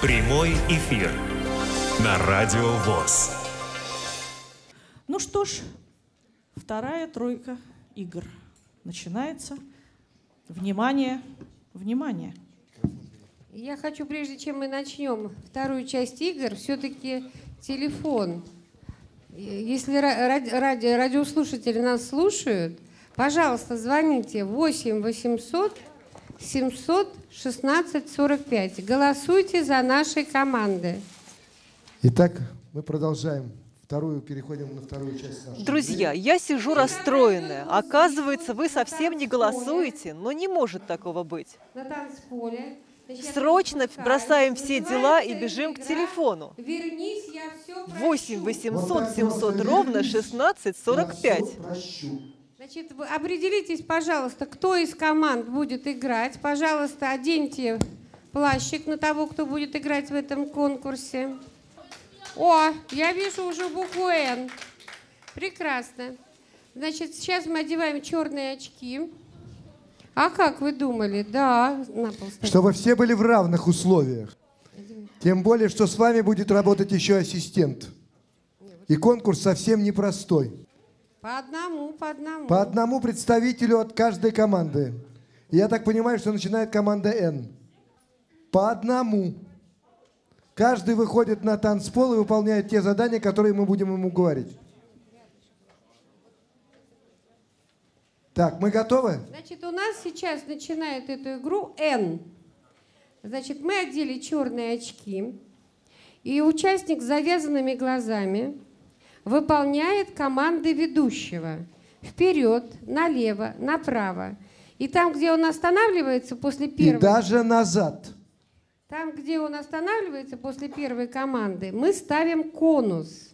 Прямой эфир на Радио ВОЗ. Ну что ж, вторая тройка игр начинается. Внимание, внимание. Я хочу, прежде чем мы начнем вторую часть игр, все-таки телефон. Если ради, ради, радиослушатели нас слушают, пожалуйста, звоните 8 800 716 45. Голосуйте за наши команды. Итак, мы продолжаем. Вторую, переходим на вторую часть нашей Друзья, я сижу расстроенная. Оказывается, вы совсем не голосуете, но не может такого быть. На танцполе. Срочно бросаем все дела и бежим к телефону. Вернись, я все 8 800 700 ровно 16 45. Значит, вы определитесь, пожалуйста, кто из команд будет играть. Пожалуйста, оденьте плащик на того, кто будет играть в этом конкурсе. О, я вижу уже букву «Н». Прекрасно. Значит, сейчас мы одеваем черные очки. А как вы думали? Да, на пол ставь. Чтобы все были в равных условиях. Тем более, что с вами будет работать еще ассистент. И конкурс совсем непростой. По одному, по одному. По одному представителю от каждой команды. Я так понимаю, что начинает команда N. По одному. Каждый выходит на танцпол и выполняет те задания, которые мы будем ему говорить. Так, мы готовы? Значит, у нас сейчас начинает эту игру N. Значит, мы одели черные очки, и участник с завязанными глазами выполняет команды ведущего. Вперед, налево, направо. И там, где он останавливается после И первого... даже назад. Там, где он останавливается после первой команды, мы ставим конус.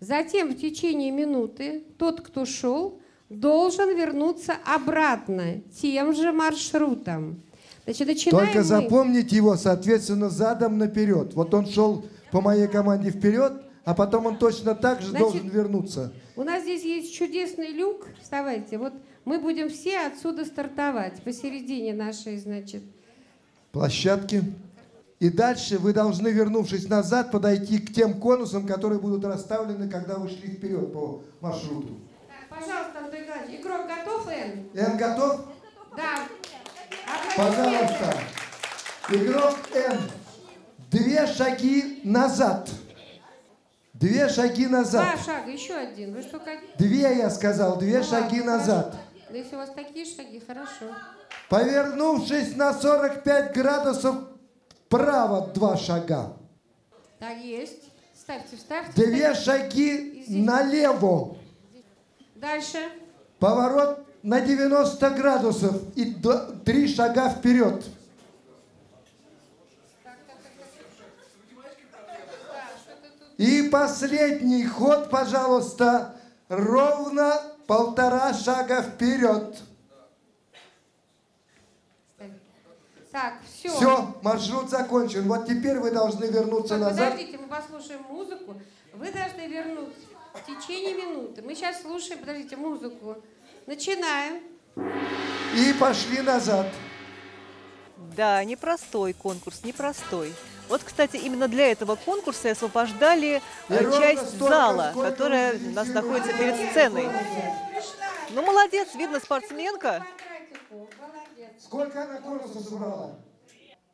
Затем в течение минуты тот, кто шел, должен вернуться обратно тем же маршрутом. Значит, начинаем Только мы. запомните его, соответственно, задом наперед. Вот он шел по моей команде вперед, а потом он точно так же Значит, должен вернуться. У нас здесь есть чудесный люк. Вставайте. Вот мы будем все отсюда стартовать. Посередине нашей, значит. Площадки. И дальше вы должны, вернувшись назад, подойти к тем конусам, которые будут расставлены, когда вы шли вперед по маршруту. Так, пожалуйста, Антон Николаевич, игрок готов, Эн? Н готов? Да. Пожалуйста. Игрок Н. Две шаги назад. Две шаги назад. Два шага, еще один. Вы что, как... Две, я сказал, две Ну шаги ладно, назад. Да если у вас такие шаги, хорошо. Повернувшись на 45 градусов вправо два шага. Так, есть. Ставьте, вставьте. Две ставьте. шаги налево. Дальше. Поворот на 90 градусов и три шага вперед. И последний ход, пожалуйста, ровно полтора шага вперед. Так, все. Все, маршрут закончен. Вот теперь вы должны вернуться назад. Подождите, мы послушаем музыку. Вы должны вернуться в течение минуты. Мы сейчас слушаем, подождите, музыку. Начинаем. И пошли назад. Да, непростой конкурс, непростой. Вот, кстати, именно для этого конкурса освобождали часть зала, сколько которая у нас находится перед сценой. Ну, молодец, видно, спортсменка. Сколько она конусов собрала?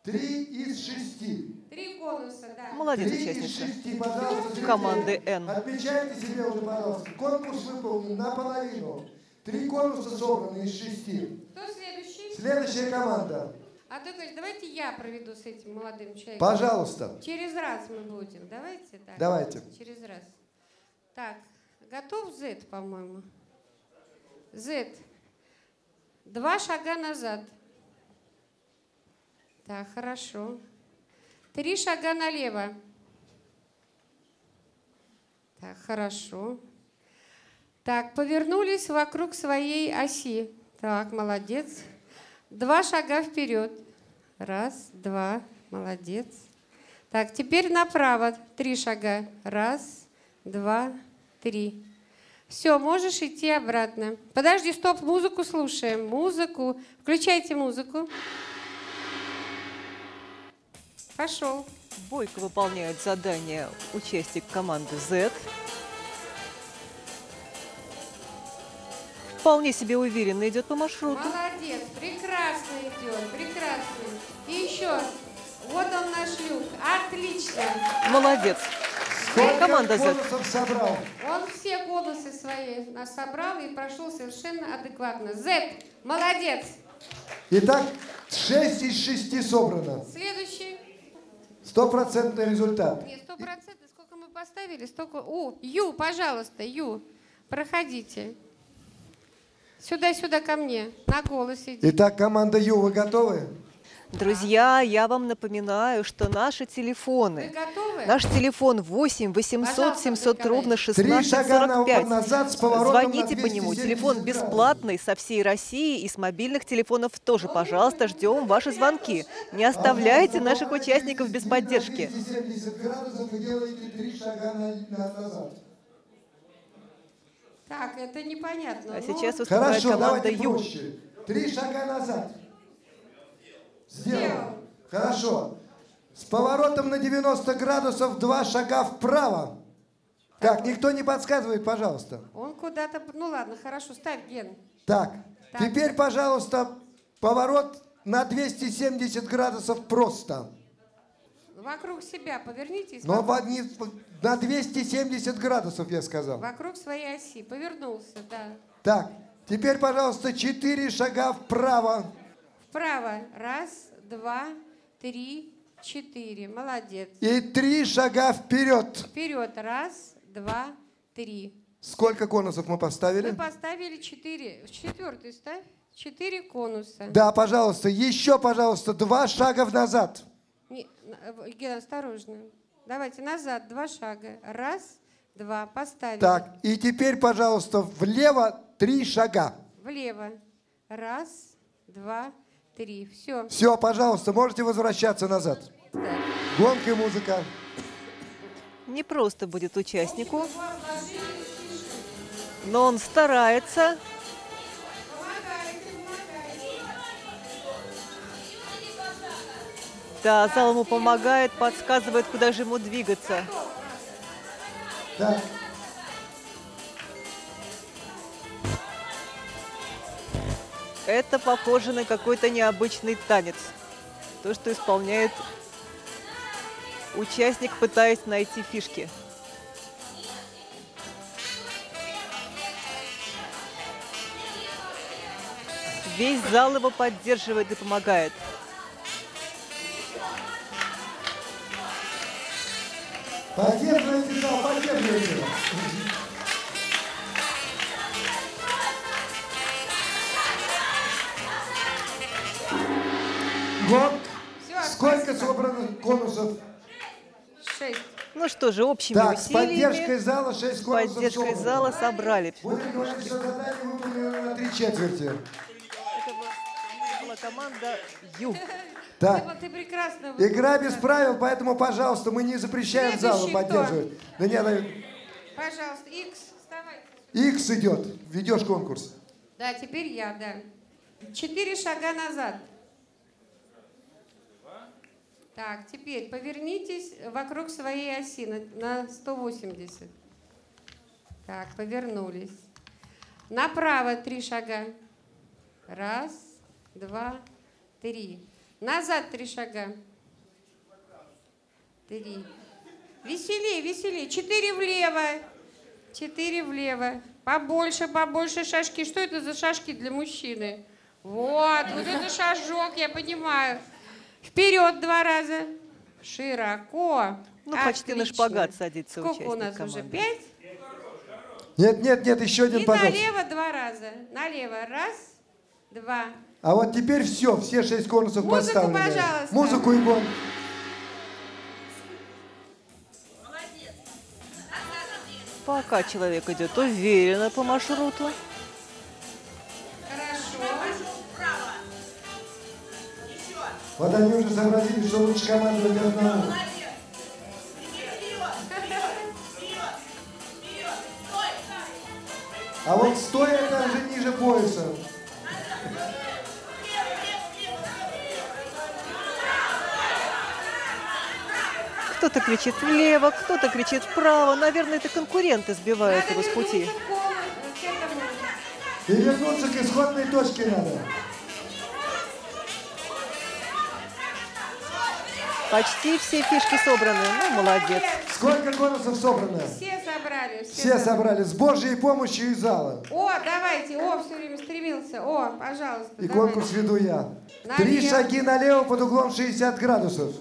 Три из шести. Три конуса, да. Молодец, Три из участница. шести, пожалуйста. Команды «Н». Отмечайте себе уже, пожалуйста. Конкурс выполнен наполовину. Три конуса собраны из шести. Кто следующий? Следующая команда. А ты говоришь, давайте я проведу с этим молодым человеком. Пожалуйста. Через раз мы будем. Давайте так. Давайте. Через раз. Так, готов Z, по-моему? Z. Два шага назад. Так, хорошо. Три шага налево. Так, хорошо. Так, повернулись вокруг своей оси. Так, молодец. Два шага вперед. Раз, два, молодец. Так, теперь направо. Три шага. Раз, два, три. Все, можешь идти обратно. Подожди, стоп, музыку слушаем. Музыку. Включайте музыку. Пошел. Бойко выполняет задание участник команды Z. Вполне себе уверенно идет по маршруту. Молодец, прекрасно идет, прекрасно. И еще, вот он наш люк, отлично. Молодец. Сколько Команда Z. собрал? Он все конусы свои нас собрал и прошел совершенно адекватно. Z, молодец. Итак, 6 из 6 собрано. Следующий. Стопроцентный результат. Нет, сто процентов. Сколько мы поставили, столько... О, Ю, пожалуйста, Ю, проходите. Сюда-сюда ко мне, на голос иди. Итак, команда Ю, вы готовы? Друзья, я вам напоминаю, что наши Вы телефоны. готовы? Наш телефон 8 800 Пожалуйста, 700 ровно Три шага на- 1645. назад с поворотом Звоните на по нему. 270 Телефон бесплатный со всей России и с мобильных телефонов тоже. Пожалуйста, ждем ваши звонки. Не оставляйте наших участников без поддержки. 270 градусов и делаете три шага на- на- назад. Так, это непонятно. А сейчас выступает Хорошо, команда давайте Ю. проще. Три шага назад. Сделал. Сделал. Хорошо. С поворотом на 90 градусов два шага вправо. Так, никто не подсказывает, пожалуйста. Он куда-то... Ну ладно, хорошо, ставь, Ген. Так, Так. теперь, пожалуйста, поворот на 270 градусов просто. Вокруг себя повернитесь. Но вокруг, одни- на 270 градусов, я сказал. вокруг своей оси. Повернулся, да. Так, теперь, пожалуйста, 4 шага вправо. Вправо. Раз, два, три, четыре. Молодец. И три шага вперед. Вперед. Раз, два, три. Сколько конусов мы Мы поставили? поставили четыре. Четвертый ставь. Четыре конуса. Да, пожалуйста, еще, пожалуйста, два шага назад. Не, э, осторожно. Давайте назад. Два шага. Раз, два. Поставили. Так, и теперь, пожалуйста, влево три шага. Влево. Раз, два, три. Все. Все, пожалуйста, можете возвращаться назад. Гонка и музыка. Не просто будет участнику, но он старается. Да, зал ему помогает, подсказывает, куда же ему двигаться. Так, Это похоже на какой-то необычный танец. То, что исполняет участник, пытаясь найти фишки. Весь зал его поддерживает и помогает. Поддерживайте зал, поддерживайте. Гонг. Всё, Сколько спасибо. собрано конусов? Шесть. Ну что же, общими Так, с усилиями, поддержкой зала 6 с конусов поддержкой собрано. зала собрали. Будем говорить, что задание выполнено на три четверти. Это была- была команда Ю. Так, Ты, ты прекрасно. игра без правил, поэтому, пожалуйста, мы не запрещаем залу поддерживать. Да нет, Пожалуйста, Икс, вставай. X идет, ведешь конкурс. Да, теперь я, да. Четыре шага назад. Так, теперь повернитесь вокруг своей оси на, на 180. Так, повернулись. Направо три шага. Раз, два, три. Назад три шага. Три. Веселее, веселее. Четыре влево. Четыре влево. Побольше, побольше шажки. Что это за шажки для мужчины? Вот, вот это шажок, я понимаю. Вперед два раза. Широко. Ну, почти на Отлично. шпагат садится Сколько у нас уже? команды. Пять? Нет, нет, нет, еще один, И пожалуйста. налево два раза. Налево. Раз, два. А вот теперь все, все шесть конусов Музыку, поставлены. пожалуйста. Музыку и гонг. Пока человек идет уверенно по маршруту. Хорошо. Вот они уже сообразили, что лучше командовать одному. А вот стоя это уже ниже пояса. Кто-то кричит влево, кто-то кричит вправо. Наверное, это конкуренты сбивают Надо его с пути. И вернуться к исходной точке надо. Почти все фишки собраны. Ну, молодец. Сколько конусов собрано? Все собрали. Все, Все собрали с Божьей помощью из зала. О, давайте. О, все время стремился. О, пожалуйста. И давайте. конкурс веду я. Три Налево. шаги налево под углом 60 градусов.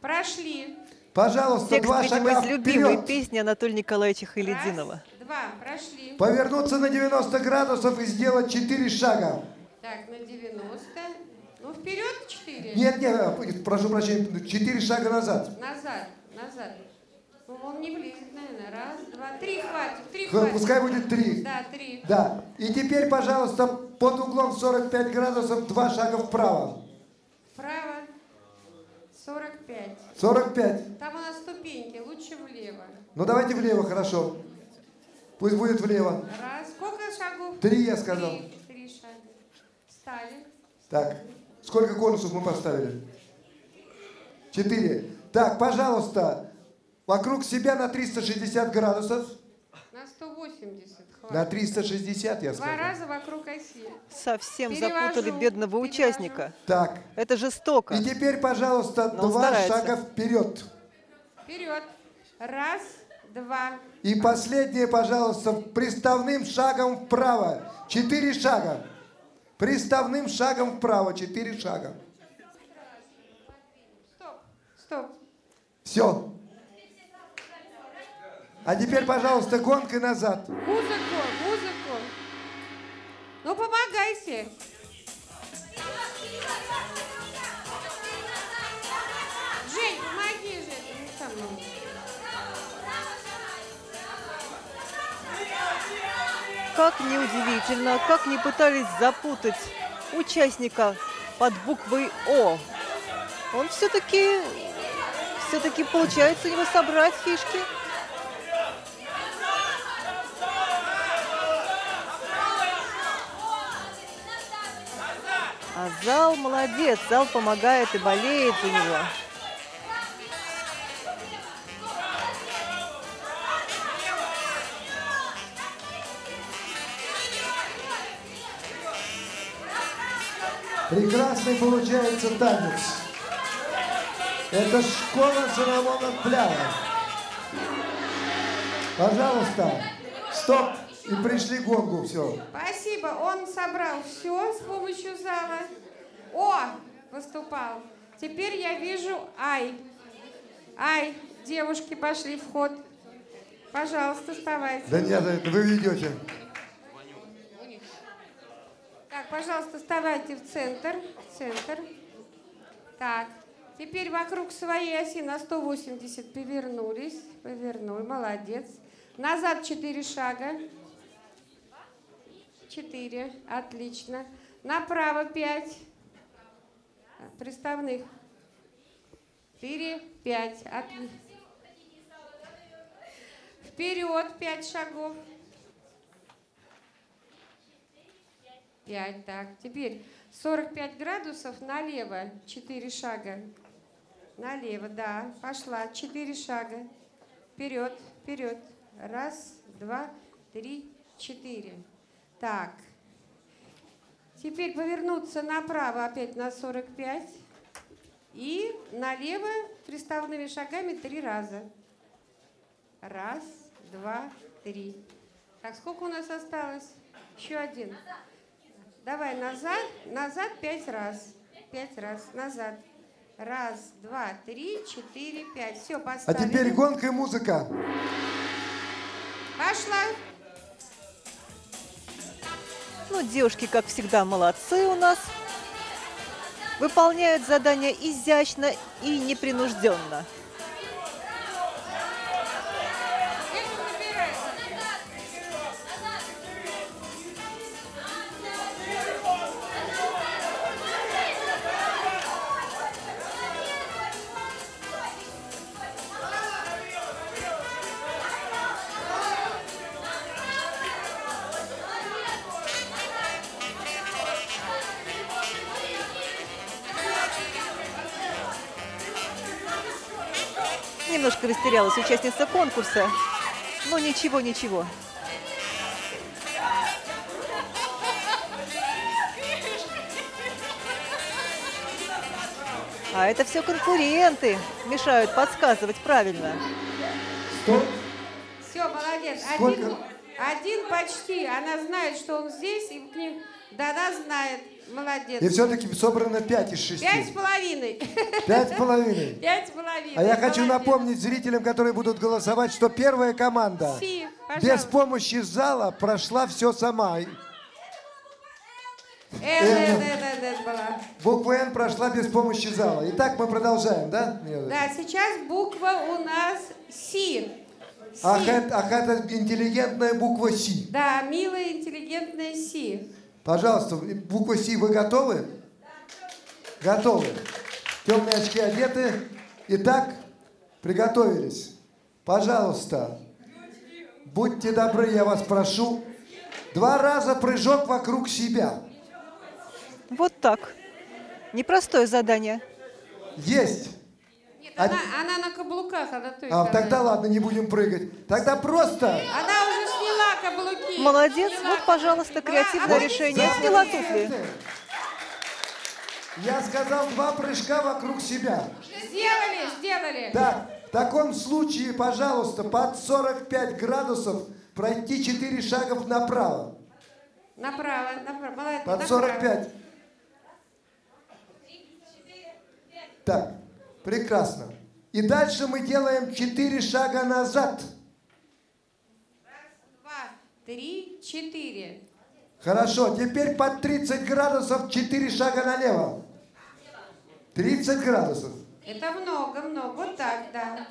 Прошли. Пожалуйста, Текст, два видимо, шага из любимой вперед. песни Анатолия Николаевича Хайрединова. Раз, два. Прошли. Повернуться на 90 градусов и сделать 4 шага. Так, на 90. Ну, вперед 4. Нет, нет, прошу прощения, 4 шага назад. Назад, назад. Ну, он не влезет, наверное. Раз, два, три хватит. Три хватит. Пускай будет 3. Да, три. Да. И теперь, пожалуйста, под углом 45 градусов два шага вправо. Вправо. 45. 45. Там у нас ступеньки, лучше влево. Ну давайте влево, хорошо. Пусть будет влево. Раз. Сколько шагов? Три, я сказал. Три, Три шага. Встали. Так, сколько конусов мы поставили? Четыре. Так, пожалуйста, вокруг себя на 360 градусов. На 180 хватит. На 360, я Два сказал. раза вокруг оси. Совсем Перевожу, запутали бедного перевожу. участника. Так, Это жестоко. и теперь, пожалуйста, Но два старается. шага вперед. Вперед. Раз, два. И последнее, пожалуйста, приставным шагом вправо. Четыре шага. Приставным шагом вправо. Четыре шага. Стоп. Стоп. Все. А теперь, пожалуйста, гонкой назад. Музыку, музыку. Ну, помогайте. Жень, помоги же этому самому. Как неудивительно, как не пытались запутать участника под буквой О. Он все-таки, все-таки получается у него собрать фишки. А зал молодец, зал помогает и болеет за него. Прекрасный получается танец. Это школа Соломона Плява. Пожалуйста, стоп. И пришли к гонгу, все. Спасибо. Он собрал все с помощью зала. О, выступал. Теперь я вижу Ай. Ай, девушки пошли в ход. Пожалуйста, вставайте. Да нет, вы ведете. Так, пожалуйста, вставайте в центр. В центр. Так. Теперь вокруг своей оси на 180 повернулись. Повернули. Молодец. Назад 4 шага. 4. Отлично. Направо 5. Приставных. 4, 5. Отлично. Вперед 5 шагов. Пять, так. Теперь 45 градусов налево, 4 шага. Налево, да. Пошла, 4 шага. Вперед, вперед. Раз, два, три, четыре. Так. Теперь повернуться направо опять на 45. И налево приставными шагами три раза. Раз, два, три. Так, сколько у нас осталось? Еще один. Давай назад, назад пять раз. Пять раз, назад. Раз, два, три, четыре, пять. Все, А поставили. теперь гонка и музыка. Пошла. Ну, девушки, как всегда, молодцы у нас. Выполняют задание изящно и непринужденно. Немножко растерялась участница конкурса. Но ничего, ничего. А это все конкуренты мешают подсказывать правильно. Стоп. Все, молодец. Сколько? Один, один почти. Она знает, что он здесь, и к ним... Да, она знает. Молодец. И все-таки собрано 5 из 6. Пять с половиной. Пять с половиной. Пять с половиной. А я хочу Молодец. напомнить зрителям, которые будут голосовать, что первая команда Си, без помощи зала прошла все сама. Эн, эн, эн, эн была. Буква Н прошла без помощи зала. Итак, мы продолжаем, да? Да, сейчас буква у нас Си. Ах, это, ах, это интеллигентная буква Си. Да, милая, интеллигентная Си. Пожалуйста, буква Си, вы готовы? Готовы. Темные очки одеты. Итак, приготовились. Пожалуйста, будьте добры, я вас прошу. Два раза прыжок вокруг себя. Вот так. Непростое задание. Есть. А- она, она на каблуках, Анатолий А, тогда ладно, не будем прыгать. Тогда просто Она уже сняла каблуки. Молодец. Сняла Вот, пожалуйста, креативное Она решение. сняла Сняла туфли. Я сказал два прыжка вокруг себя. Сделали, сделали. Так, в таком случае, пожалуйста, под 45 градусов пройти 4 шага направо. Направо, направо. Молодец. Под направо. 45. Так, прекрасно. И дальше мы делаем 4 шага назад. Два, три, четыре. Хорошо, теперь под 30 градусов 4 шага налево. 30 градусов. Это много, много. Вот так, да.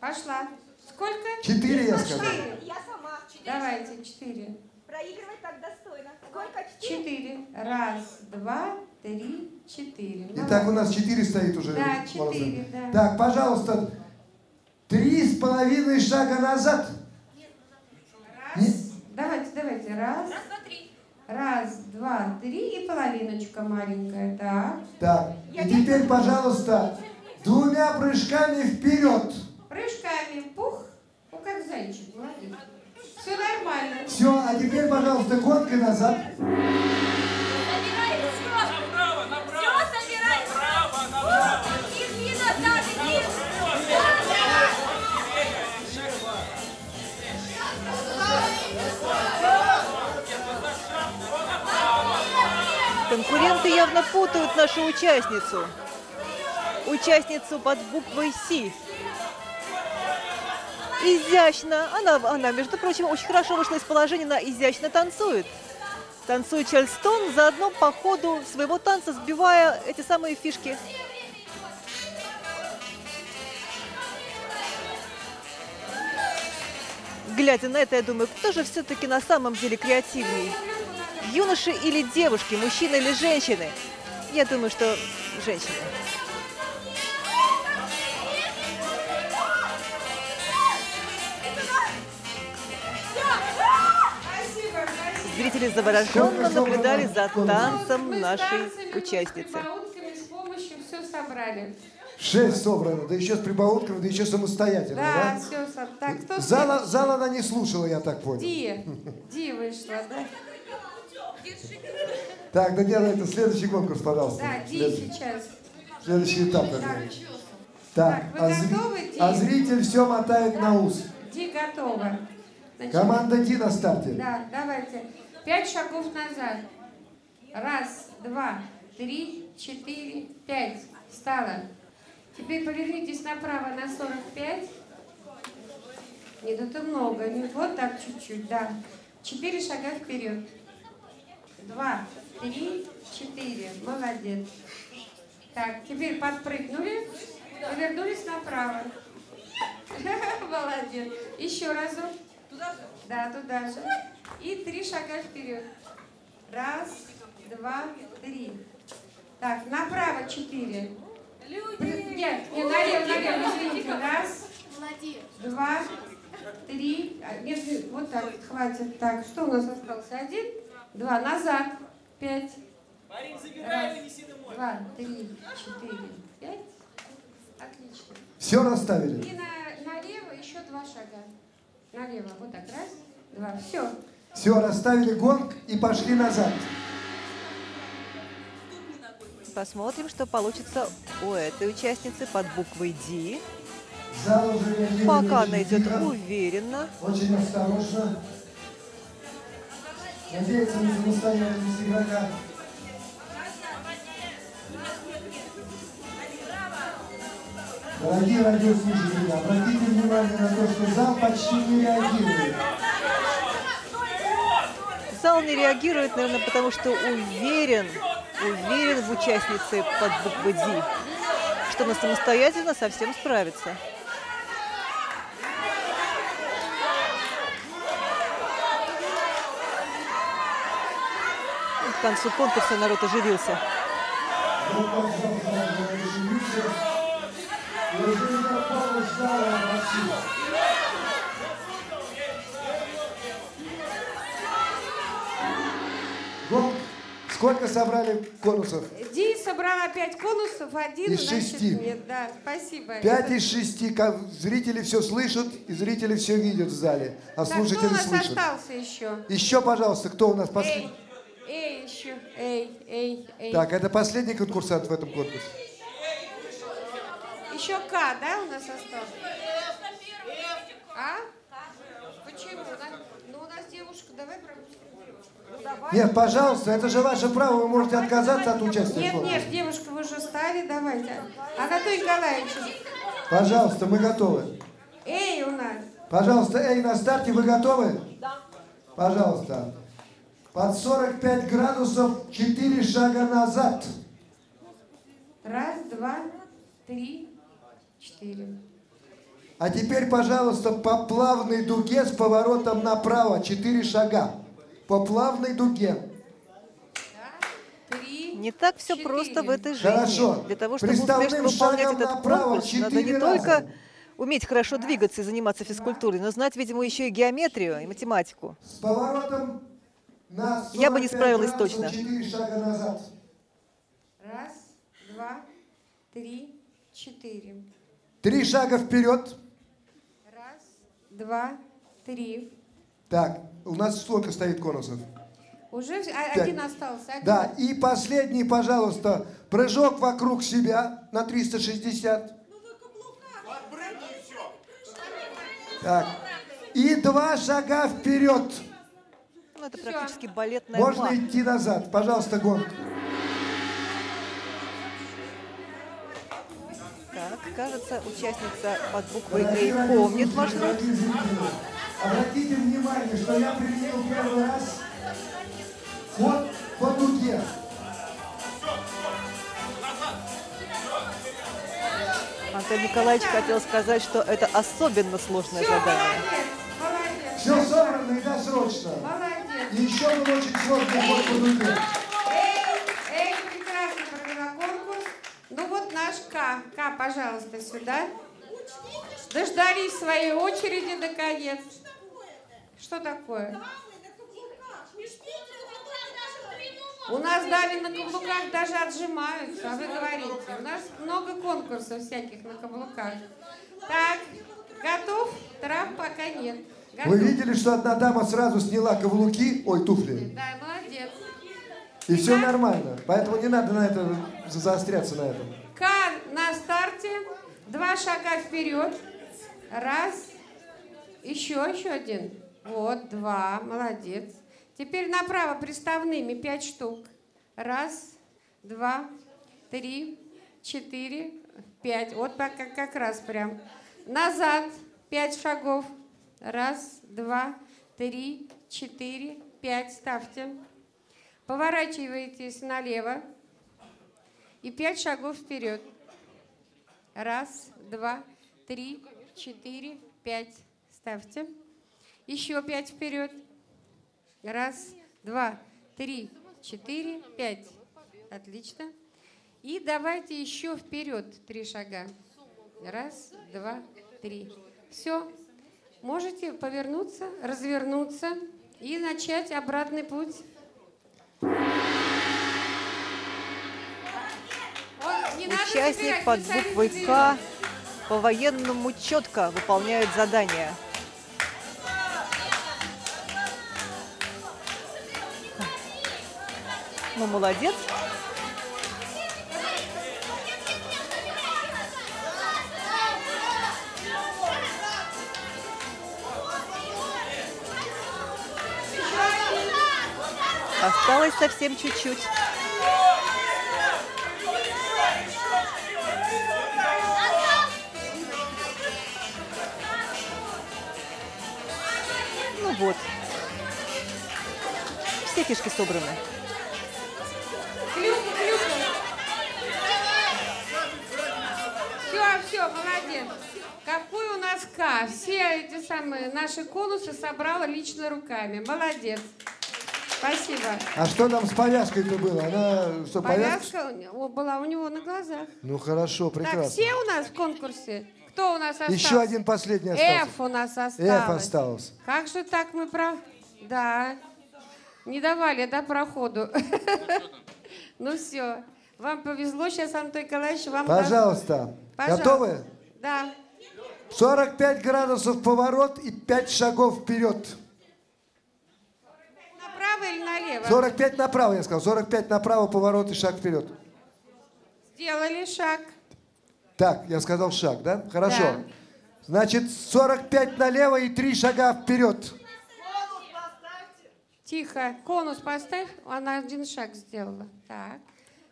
Пошла. Сколько? 4 я сказал. Четыре. Я сама. Давайте, четыре. Проигрывать так достойно. Сколько? Четыре? Четыре. Раз, два, три, четыре. Итак, у нас 4 стоит уже. Да, четыре, да. Так, пожалуйста, три с половиной шага назад. Раз. Давайте, давайте. Раз. Раз, два, три. Раз, два, три и половиночка маленькая. Так. Так, и теперь, пожалуйста, двумя прыжками вперед. Прыжками. Пух. Ну, как зайчик. Молодец. Все нормально. Все, а теперь, пожалуйста, гонкой назад. Конкуренты явно путают нашу участницу. Участницу под буквой Си. Изящно. Она, она, между прочим, очень хорошо вышла из положения, она изящно танцует. Танцует Чарльстон, заодно по ходу своего танца сбивая эти самые фишки. Глядя на это, я думаю, кто же все-таки на самом деле креативней? Юноши или девушки, мужчины или женщины? Я думаю, что женщины. Зрители завороженно наблюдали за танцем нашей участницы. С помощью все собрали. Шесть собрано, да еще с прибаутками, да еще самостоятельно, Да, да? все. Так, кто Зала, зала она не слушала, я так понял. Ди. Ди вышла, да? Так, Данила, это следующий конкурс, пожалуйста. Да, Ди сейчас. Следующий этап. Так. Так, а, зри- готовы, Ди? а зритель все мотает на ус. Ди готова. Значит, Команда Ди на старте. Да, давайте. Пять шагов назад. Раз, два, три, четыре, пять. Встала. Теперь повернитесь направо на 45. Нет, это много. Вот так чуть-чуть, да. Четыре шага вперед. Два, три, четыре. Молодец. Так, теперь подпрыгнули, повернулись направо. Молодец. Еще разок. Да, туда же. И три шага вперед. Раз, два, три. Так, направо четыре. При- Нет, нет, налево, налево, извините. Раз, два, три. А, Нет, нет, вот так, хватит. Так, что у нас остался? Один, два, назад. Пять. Раз, два, три, четыре, пять. Отлично. Все расставили. И на, налево еще два шага. Налево. Вот так. Раз, два. Все. Все, расставили гонг и пошли назад. Посмотрим, что получится у этой участницы под буквой D. Пока она идет уверенно. Очень осторожно. Надеется на самостоятельность игрока. Дорогие радиослушатели, обратите внимание на то, что зал почти не реагирует. Зал не реагирует, наверное, потому что уверен, уверен в участнице под буквой D, что она самостоятельно совсем справится. К концу конкурса народ оживился. Вот. Сколько собрали конусов? Ди собрала пять конусов, один, Из значит, шести. нет. Да, спасибо. Пять из шести. Ка- Зрители все слышат, и зрители все видят в зале, а Так, кто у слушатели нас слышат. остался еще? Еще, пожалуйста, кто у нас последний? Эй, еще, эй, эй, эй. Так, это последний конкурсант в этом конкурсе. Еще К, да, у нас остался? А? Почему? Ну, у нас девушка, давай пропустим девушку. Нет, пожалуйста, это же ваше право, вы можете отказаться от участия Нет, нет, девушка, вы уже стали, давайте. Анатолий Николаевич, Пожалуйста, мы готовы. эй, у нас. Пожалуйста, эй, на старте вы готовы? Да. Пожалуйста. Под 45 градусов 4 шага назад. Раз, два, три, четыре. А теперь, пожалуйста, по плавной дуге с поворотом направо 4 шага. По плавной дуге. Не так все четыре. просто в этой жизни. Хорошо. Для того, чтобы Приставным успешно выполнять шагом этот направо конкурс, надо четыре не раза. только уметь хорошо двигаться и заниматься физкультурой, но знать, видимо, еще и геометрию и математику. С поворотом на 45 Я бы не справилась точно. 4 шага назад. Раз, два, три, четыре. Три шага вперед. Раз, два, три. Так, у нас сколько стоит конусов? Уже а- один остался. Один. Да, и последний, пожалуйста, прыжок вокруг себя на 360. Так, и два шага вперед. Ну, это практически балетная Можно ма. идти назад. Пожалуйста, гонг. Так, кажется, участница под буквой «Эй» помнит маршрут. Обратите внимание, что я применил первый раз ход по дуге. Антон Николаевич хотел сказать, что это особенно сложное задание. Все собрано и досрочно. И еще был очень сложный по дуге. Эй, эй, прекрасно провела конкурс. Ну вот наш К. К, пожалуйста, сюда. Дождались своей очереди наконец. Что такое? У нас дали на каблуках даже отжимаются, а вы говорите. У нас много конкурсов всяких на каблуках. Так, готов? Трав пока нет. Вы видели, что одна дама сразу сняла каблуки, ой, туфли, Да, молодец. и все нормально. Поэтому не надо на это заостряться на этом. К на старте. Два шага вперед. Раз. Еще, еще один. Вот, два. Молодец. Теперь направо приставными пять штук. Раз, два, три, четыре, пять. Вот как, как раз прям. Назад пять шагов. Раз, два, три, четыре, пять. Ставьте. Поворачиваетесь налево. И пять шагов вперед. Раз, два, три, четыре, пять. Ставьте. Еще пять вперед. Раз, два, три, четыре, пять. Отлично. И давайте еще вперед три шага. Раз, два, три. Все. Можете повернуться, развернуться и начать обратный путь. Участник под буквой. «К» по-военному четко выполняют задания. Ну, молодец. Осталось совсем чуть-чуть. Ну вот. Все фишки собраны. Клюку, клюку. Все, все, молодец. Какой у нас К. Все эти самые наши конусы собрала лично руками. Молодец. Спасибо. А что там с повязкой-то было? Она что, повязка? Повязка была у него на глазах. Ну хорошо, Так, прекрасно. все у нас в конкурсе? Кто у нас остался? Еще один последний остался. F у нас осталось. F осталось. Как же так мы про... Да. Не давали, да, проходу? Ну все. Вам повезло сейчас, Антон Николаевич, вам... Пожалуйста. Пожалуйста. Готовы? Да. 45 градусов поворот и 5 шагов вперед. Или налево? 45 направо, я сказал. 45 направо, поворот и шаг вперед. Сделали шаг. Так, я сказал шаг, да? Хорошо. Да. Значит, 45 налево и 3 шага вперед. Тихо. Конус поставь. Она один шаг сделала. Так.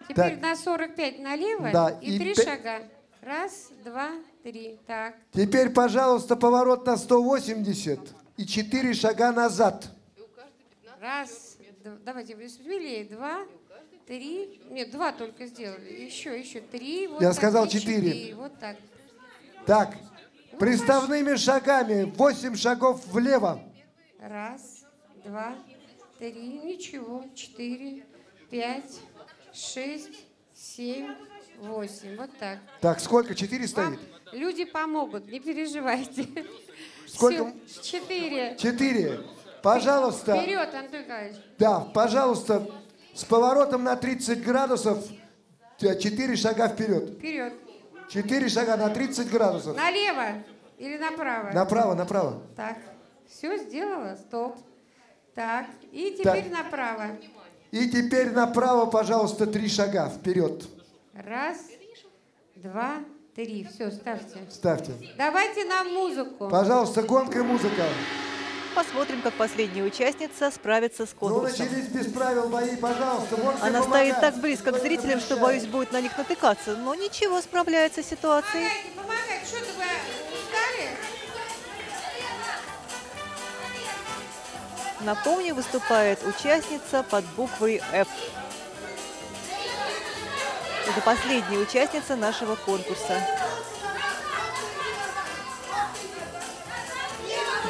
Теперь Так. на 45 налево Да, и, и три пя- шага. Раз, два, три. Так. Теперь, пожалуйста, поворот на 180 и 4 шага назад. Раз, давайте смелее. Два, три. Нет, два только сделали. Еще, еще три. Вот Я так, сказал и четыре. Вот так. Так, приставными шагами 8 шагов влево. Раз, два, три. Ничего. Четыре, пять, шесть, семь, восемь. Вот так. Так, сколько? 4 Вам стоит? люди помогут, не переживайте. Сколько? Всё, Четыре. 4. Пожалуйста. Вперед, Антон Николаевич. Да, пожалуйста, с поворотом на 30 градусов 4 шага вперед. Вперед. 4 шага на 30 градусов. Налево или направо? Направо, направо. Так. Все сделала? Стоп. Так. И теперь Так. направо. И теперь направо, пожалуйста, 3 шага вперед. Раз, два, три. Все, ставьте. Ставьте. Давайте нам музыку. Пожалуйста, гонка и музыка. Посмотрим, как последняя участница справится с Ну, конкурсом. начались без правил бои, пожалуйста. можете Она помогать. стоит так близко к зрителям, что, боюсь, будет на них натыкаться. Но ничего, справляется с ситуацией. Помогайте, помогайте. Что-то вы устали? Напомню, выступает участница под буквой F. Это последняя участница нашего конкурса.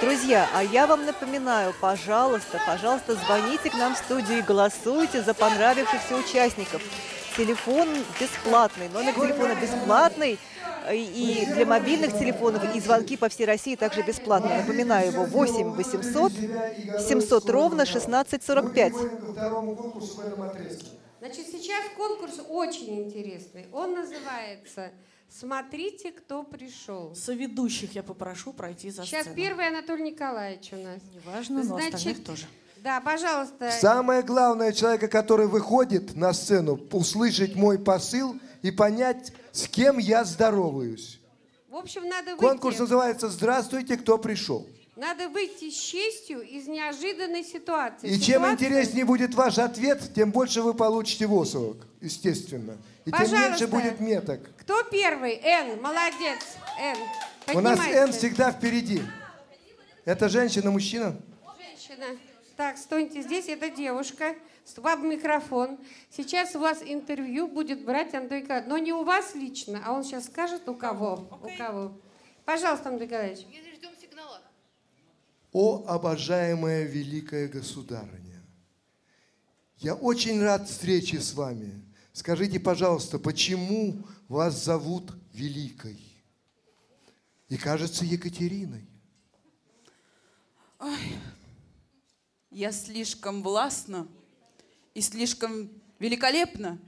Друзья, а я вам напоминаю, пожалуйста, пожалуйста, звоните к нам в студию и голосуйте за понравившихся участников. Телефон бесплатный, номер телефона бесплатный, э, и для мобильных телефонов, и звонки по всей России также бесплатно. Напоминаю его 8 800 700 ровно 1645. Переходим ко второму конкурсу в этом отрезке. Значит, сейчас конкурс очень интересный. Он называется «Смотрите, кто пришел». Соведущих я попрошу пройти за Сейчас сцену. первый Анатолий Николаевич у нас. Неважно, но Значит, остальных тоже. Да, пожалуйста. Самое главное человека, который выходит на сцену, услышать мой посыл и понять, с кем я здороваюсь. В общем, надо Конкурс выйти, называется «Здравствуйте, кто пришел». Надо выйти с честью из неожиданной ситуации. И чем Ситуация- интереснее будет ваш ответ, тем больше вы получите восовок, естественно. И тем Пожалуйста. меньше будет меток. Кто первый? Н, молодец. Н. У нас. Н всегда впереди. Это женщина, мужчина? Женщина. Так, стойте здесь, это девушка. Вам микрофон. Сейчас у вас интервью будет брать Антон Николаевич. Но не у вас лично, а он сейчас скажет, у кого. У кого. Пожалуйста, Антон Николаевич. О, обожаемая великая государыня, я очень рад встрече с вами. Скажите, пожалуйста, почему вас зовут Великой? И кажется Екатериной. Я слишком властна и слишком великолепна.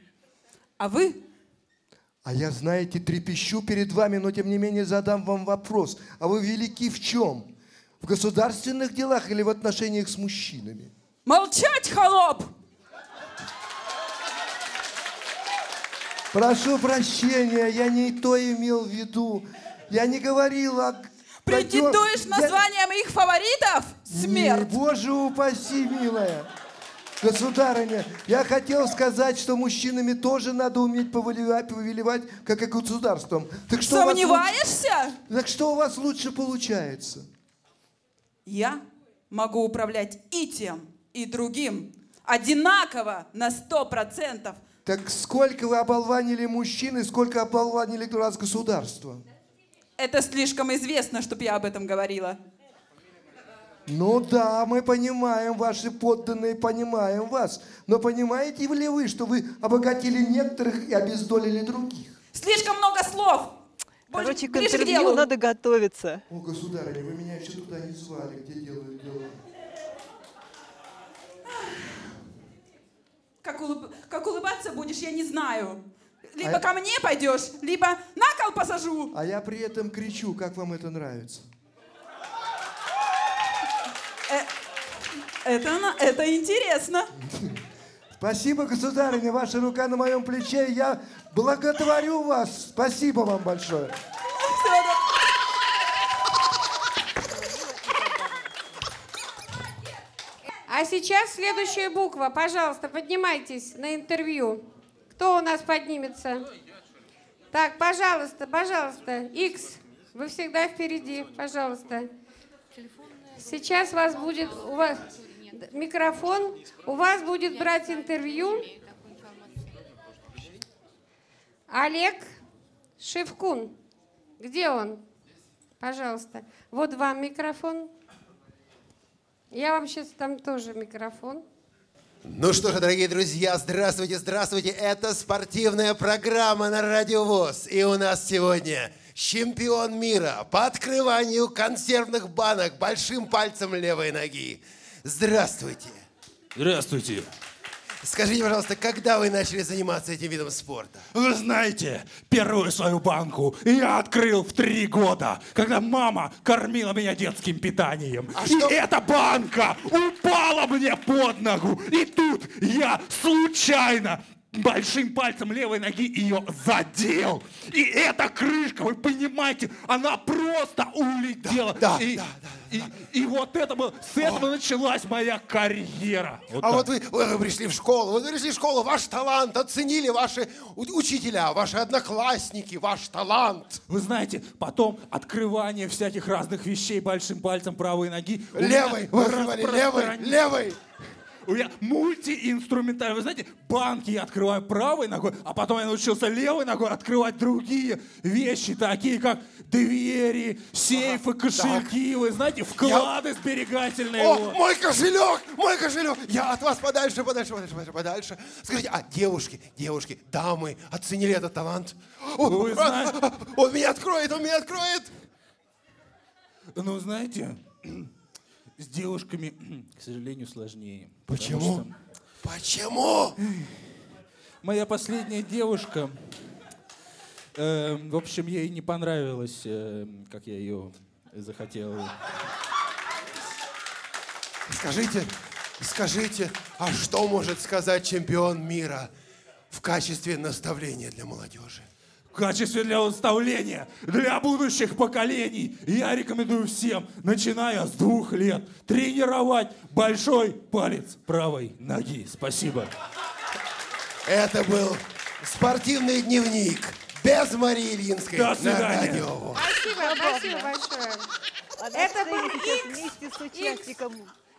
А вы? А я, знаете, трепещу перед вами, но тем не менее задам вам вопрос. А вы велики в чем? В государственных делах или в отношениях с мужчинами? Молчать, холоп! Прошу прощения, я не то имел в виду. Я не говорил о... Претендуешь на Я- моих фаворитов? Не, Смерть! боже упаси, милая. Государыня, я хотел сказать, что мужчинами тоже надо уметь повелевать, повелевать как и государством. Так что, у вас лучше- Сомневаешься? так что у вас лучше получается? Я могу управлять и тем, и другим. Одинаково на сто процентов. Так сколько вы оболванили мужчин и сколько оболванили раз государство? Это слишком известно, чтобы я об этом говорила. Ну да, мы понимаем, ваши подданные понимаем вас. Но понимаете ли вы, что вы обогатили некоторых и обездолили других? Слишком много слов. Короче, к интервью надо готовиться. О, государыня, вы меня еще туда не звали, где делают дела. Как, улыб- как улыбаться будешь, я не знаю. Либо А- ко мне пойдешь, либо на кол посажу. А я при этом кричу, как вам это нравится? Это, на- это интересно. Спасибо, государыня, ваша рука на моем плече. Я благотворю вас. Спасибо вам большое. А сейчас следующая буква. Пожалуйста, поднимайтесь на интервью. Кто у нас поднимется? Так, пожалуйста, пожалуйста. X, вы всегда впереди, пожалуйста. Сейчас вас будет у вас микрофон. У вас будет брать интервью Олег Шевкун. Где он? Пожалуйста. Вот вам микрофон. Я вам сейчас там тоже микрофон. Ну что же, дорогие друзья, здравствуйте, здравствуйте. Это спортивная программа на Радио ВОЗ. И у нас сегодня чемпион мира по открыванию консервных банок большим пальцем левой ноги. Здравствуйте. Здравствуйте. Скажите, пожалуйста, когда вы начали заниматься этим видом спорта? Вы знаете, первую свою банку я открыл в три года, когда мама кормила меня детским питанием. А и что- эта банка упала мне под ногу. И тут я случайно большим пальцем левой ноги ее задел. И эта крышка, вы понимаете, она просто улетела. Да, и, да, да, и, и вот это было, с этого началась моя карьера. а так. вот вы, вы пришли в школу, вы пришли в школу, ваш талант оценили ваши учителя, ваши одноклассники, ваш талант. Вы знаете, потом открывание всяких разных вещей большим пальцем правой ноги. Левой, вы открывали левой, левой. У меня мультиинструментальный. Вы знаете, банки я открываю правой ногой, а потом я научился левой ногой открывать другие вещи, такие как двери, сейфы, кошельки, вы знаете, вклады сберегательные. О, вот. мой кошелек, мой кошелек. Я от вас подальше, подальше, подальше, подальше, подальше. Скажите, а девушки, девушки, дамы оценили этот талант? Вы а, знаете- а, а, Он меня откроет, он меня откроет. Ну, знаете, с девушками, к сожалению, сложнее. Почему? что Почему? Моя последняя девушка, э, в общем, ей не понравилось, э, как я ее захотел. Скажите, скажите, а что может сказать чемпион мира в качестве наставления для молодежи? В качестве для уставления для будущих поколений я рекомендую всем, начиная с двух лет, тренировать большой палец правой ноги. Спасибо. Это был спортивный дневник без Марии Ильинской До на свидания. ВОЗ. Спасибо, спасибо большое. На Это был Икс. вместе с участником,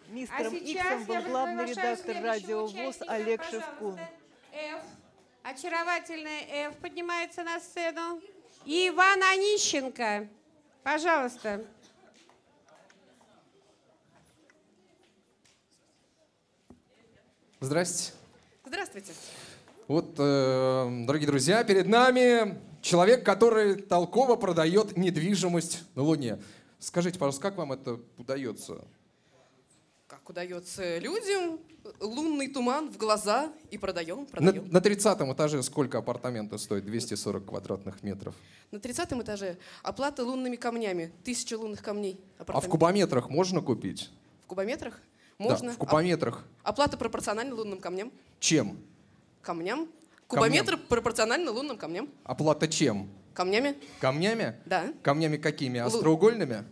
мистером А Иксом был главный редактор радио ВОЗ Олег. Шевкун. F. Очаровательная F поднимается на сцену. И Иван Онищенко. Пожалуйста. Здрасте. Здравствуйте. Вот, э, дорогие друзья, перед нами человек, который толково продает недвижимость на Луне. Скажите, пожалуйста, как вам это удается? Как удается людям, лунный туман в глаза и продаем, На, продаем. на 30 этаже сколько апартамента стоит? 240 квадратных метров. На 30 этаже оплата лунными камнями. Тысяча лунных камней. А в кубометрах можно купить? В кубометрах? Да, Можно. в кубометрах. Оп- Оплата пропорциональна лунным камням. Чем? Камням. Кубометр пропорционально лунным камням. Оплата чем? Камнями. Камнями? Да. Камнями какими? Лу- Остроугольными? Э,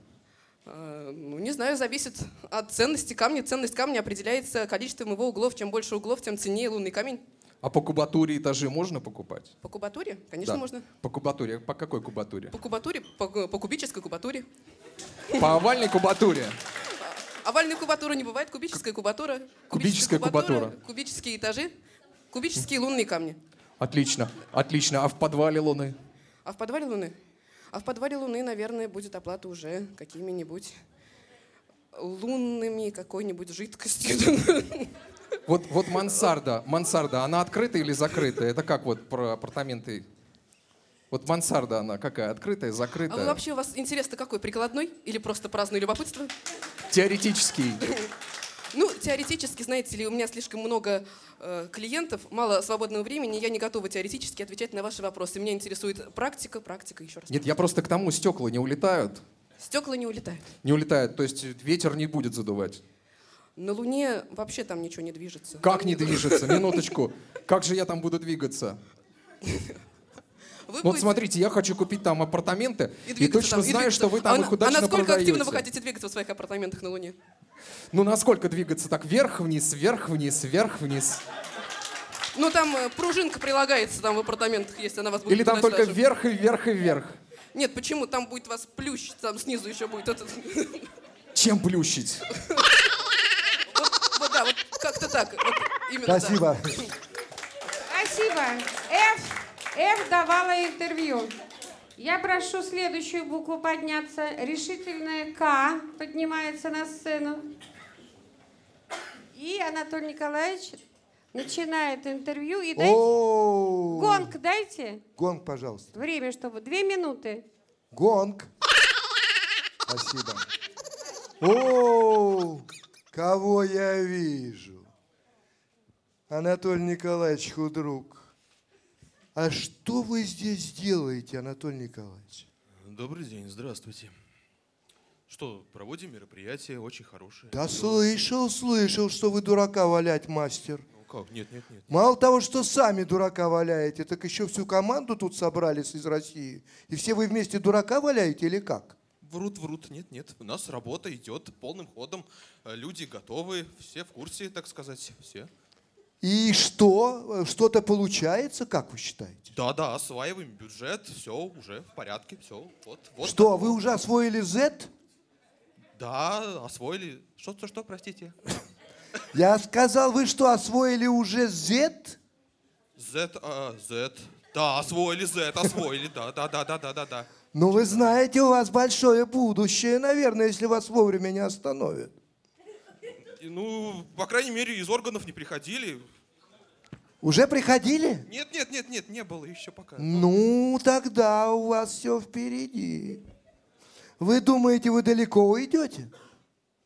Ну, не знаю, зависит от ценности камня. Ценность камня определяется количеством его углов. Чем больше углов, тем ценнее лунный камень. А по кубатуре этажи можно покупать? По кубатуре? Конечно, Да. можно. По кубатуре. По какой кубатуре? По кубатуре, по, по кубической кубатуре. По овальной кубатуре. Овальной кубатуры не бывает, кубическая кубатура. Кубическая кубатура. Кубические этажи, кубические лунные камни. Отлично, отлично. А в подвале Луны? А в подвале Луны? А в подвале Луны, наверное, будет оплата уже какими-нибудь лунными какой-нибудь жидкостью. Вот, вот мансарда, мансарда, она открытая или закрытая? Это как вот про апартаменты? Вот мансарда она какая? Открытая, А вы закрытая? вообще у вас интерес-то какой? Прикладной или просто праздное любопытство? Теоретический. Ну, теоретически, знаете ли, у меня слишком много э, клиентов, мало свободного времени, я не готова теоретически отвечать на ваши вопросы. Меня интересует практика, практика, еще раз. Нет, я просто к тому, стекла не улетают. Стекла не улетают. Не улетают, то есть ветер не будет задувать. На Луне вообще там ничего не движется. Как не движется? Минуточку. Как же я там буду двигаться? Вы Вот будете- смотрите, я хочу купить там апартаменты и, двигаться точно там, и знаю, двигаться. что вы там а их удачно А насколько активно вы продаете. хотите двигаться в своих апартаментах на Луне? Ну, насколько двигаться? Так, вверх-вниз, вверх-вниз, вверх-вниз. Ну, там э, пружинка прилагается там в апартаментах, если она вас будет Или там туда-сюда только вверх и вверх и вверх. Нет, почему? Там будет вас плющ, там снизу еще будет этот... Чем плющить? Вот да, вот как-то так. вот именно так. Спасибо. Спасибо. F, F давала интервью. Я прошу следующую букву подняться. Решительная К поднимается на сцену. И Анатолий Николаевич начинает интервью. И дайте... Гонг дайте. Гонг, пожалуйста. Время, чтобы... Две минуты. Гонг. Спасибо. О, кого я вижу? Анатолий Николаевич Худрук. А что вы здесь делаете, Анатолий Николаевич? Добрый день, здравствуйте. Что, проводим мероприятие, очень хорошее. Да слышал, слышал, что вы дурака валять мастер. Ну как, нет, нет, нет. Мало того, что сами дурака валяете, так еще всю команду тут собрались из России. И все вы вместе дурака валяете или как? Врут, врут, нет, нет. У нас работа идет полным ходом. Э, Люди готовы, все в курсе, так сказать, все. И что? Что-то получается, как вы считаете? Да, да, осваиваем бюджет, все уже в порядке, все. Вот, вот. Что, вы уже освоили Z? Да, освоили. Что, что, что, простите? Я сказал, вы что, освоили уже Z? Z, а, Z. Да, освоили Z, освоили, да, да, да, да, да, да, да. Ну, вы знаете, у вас большое будущее, наверное, если вас вовремя не остановят. Ну, по крайней мере, из органов не приходили. Уже приходили? Нет, нет, нет, нет, не было еще пока. Ну, тогда у вас все впереди. Вы думаете, вы далеко уйдете?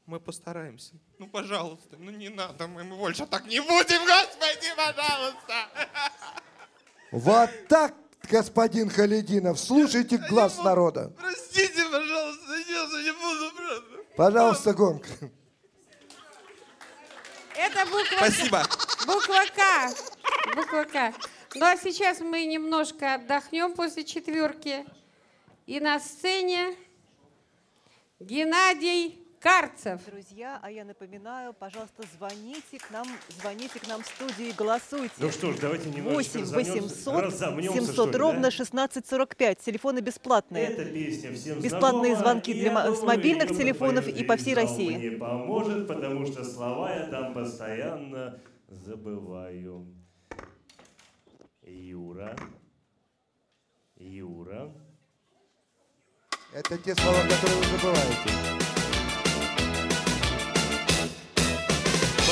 Мы постараемся. Ну, пожалуйста, ну не надо, мы мы больше так не будем, господи, пожалуйста. Вот так, господин Халидинов, слушайте глаз народа. Простите, пожалуйста, я не буду просто. Пожалуйста, гонг. Это буква Спасибо. Буква К. Буква К. Ну а сейчас мы немножко отдохнем после четверки. И на сцене Геннадий Карцев. Друзья, а я напоминаю, пожалуйста, звоните к нам, звоните к нам в студию и голосуйте. Ну что ж, давайте немножечко 8 разомнемся, 800 разомнемся, 700 что ли, ровно да? 1645. Телефоны бесплатные. Эта песня всем Бесплатные знакома, звонки для мо- с думаю, мобильных телефонов и по всей России. мне поможет, потому что слова я там постоянно забываю. Юра. Юра. Это те слова, которые вы забываете.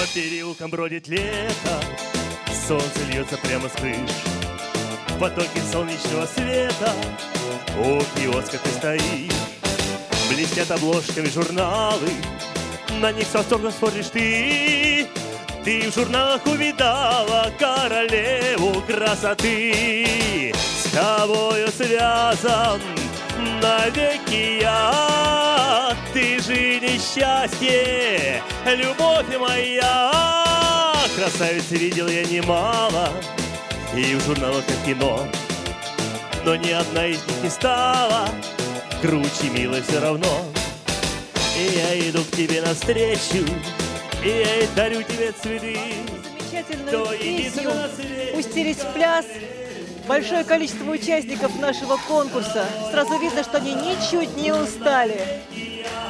По переулкам бродит лето, солнце льется прямо с крыш. В потоке солнечного света у киоска ты стоишь. Блестят обложками журналы, на них с восторгом смотришь ты. Ты в журналах увидала королеву красоты. С тобою связан навеки я. Ты же несчастье, любовь моя. Красавиц видел я немало, и в журналах и в кино. Но ни одна из них не стала круче, милой все равно. И я иду к тебе навстречу, и я дарю тебе цветы. Замечательную Кто песню. «Пустились в пляс» большое количество участников нашего конкурса. Сразу видно, что они ничуть не устали.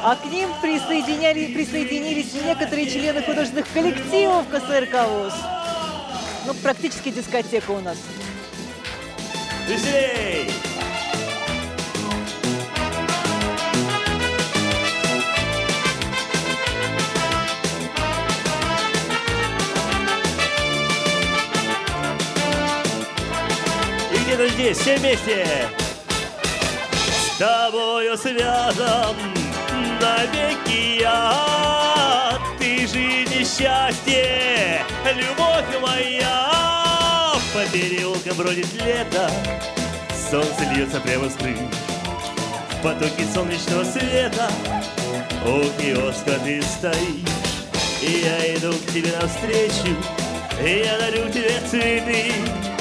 А к ним присоединяли, присоединились некоторые члены художественных коллективов КСРК ВУЗ. Ну, практически дискотека у нас. Веселей! Здесь, все вместе. С тобою связан навеки я. Ты же несчастье, любовь моя. По переулкам бродит лето, солнце льется прямо с крыш. В потоке солнечного света у киоска ты стоишь. И я иду к тебе навстречу, и я дарю тебе цветы.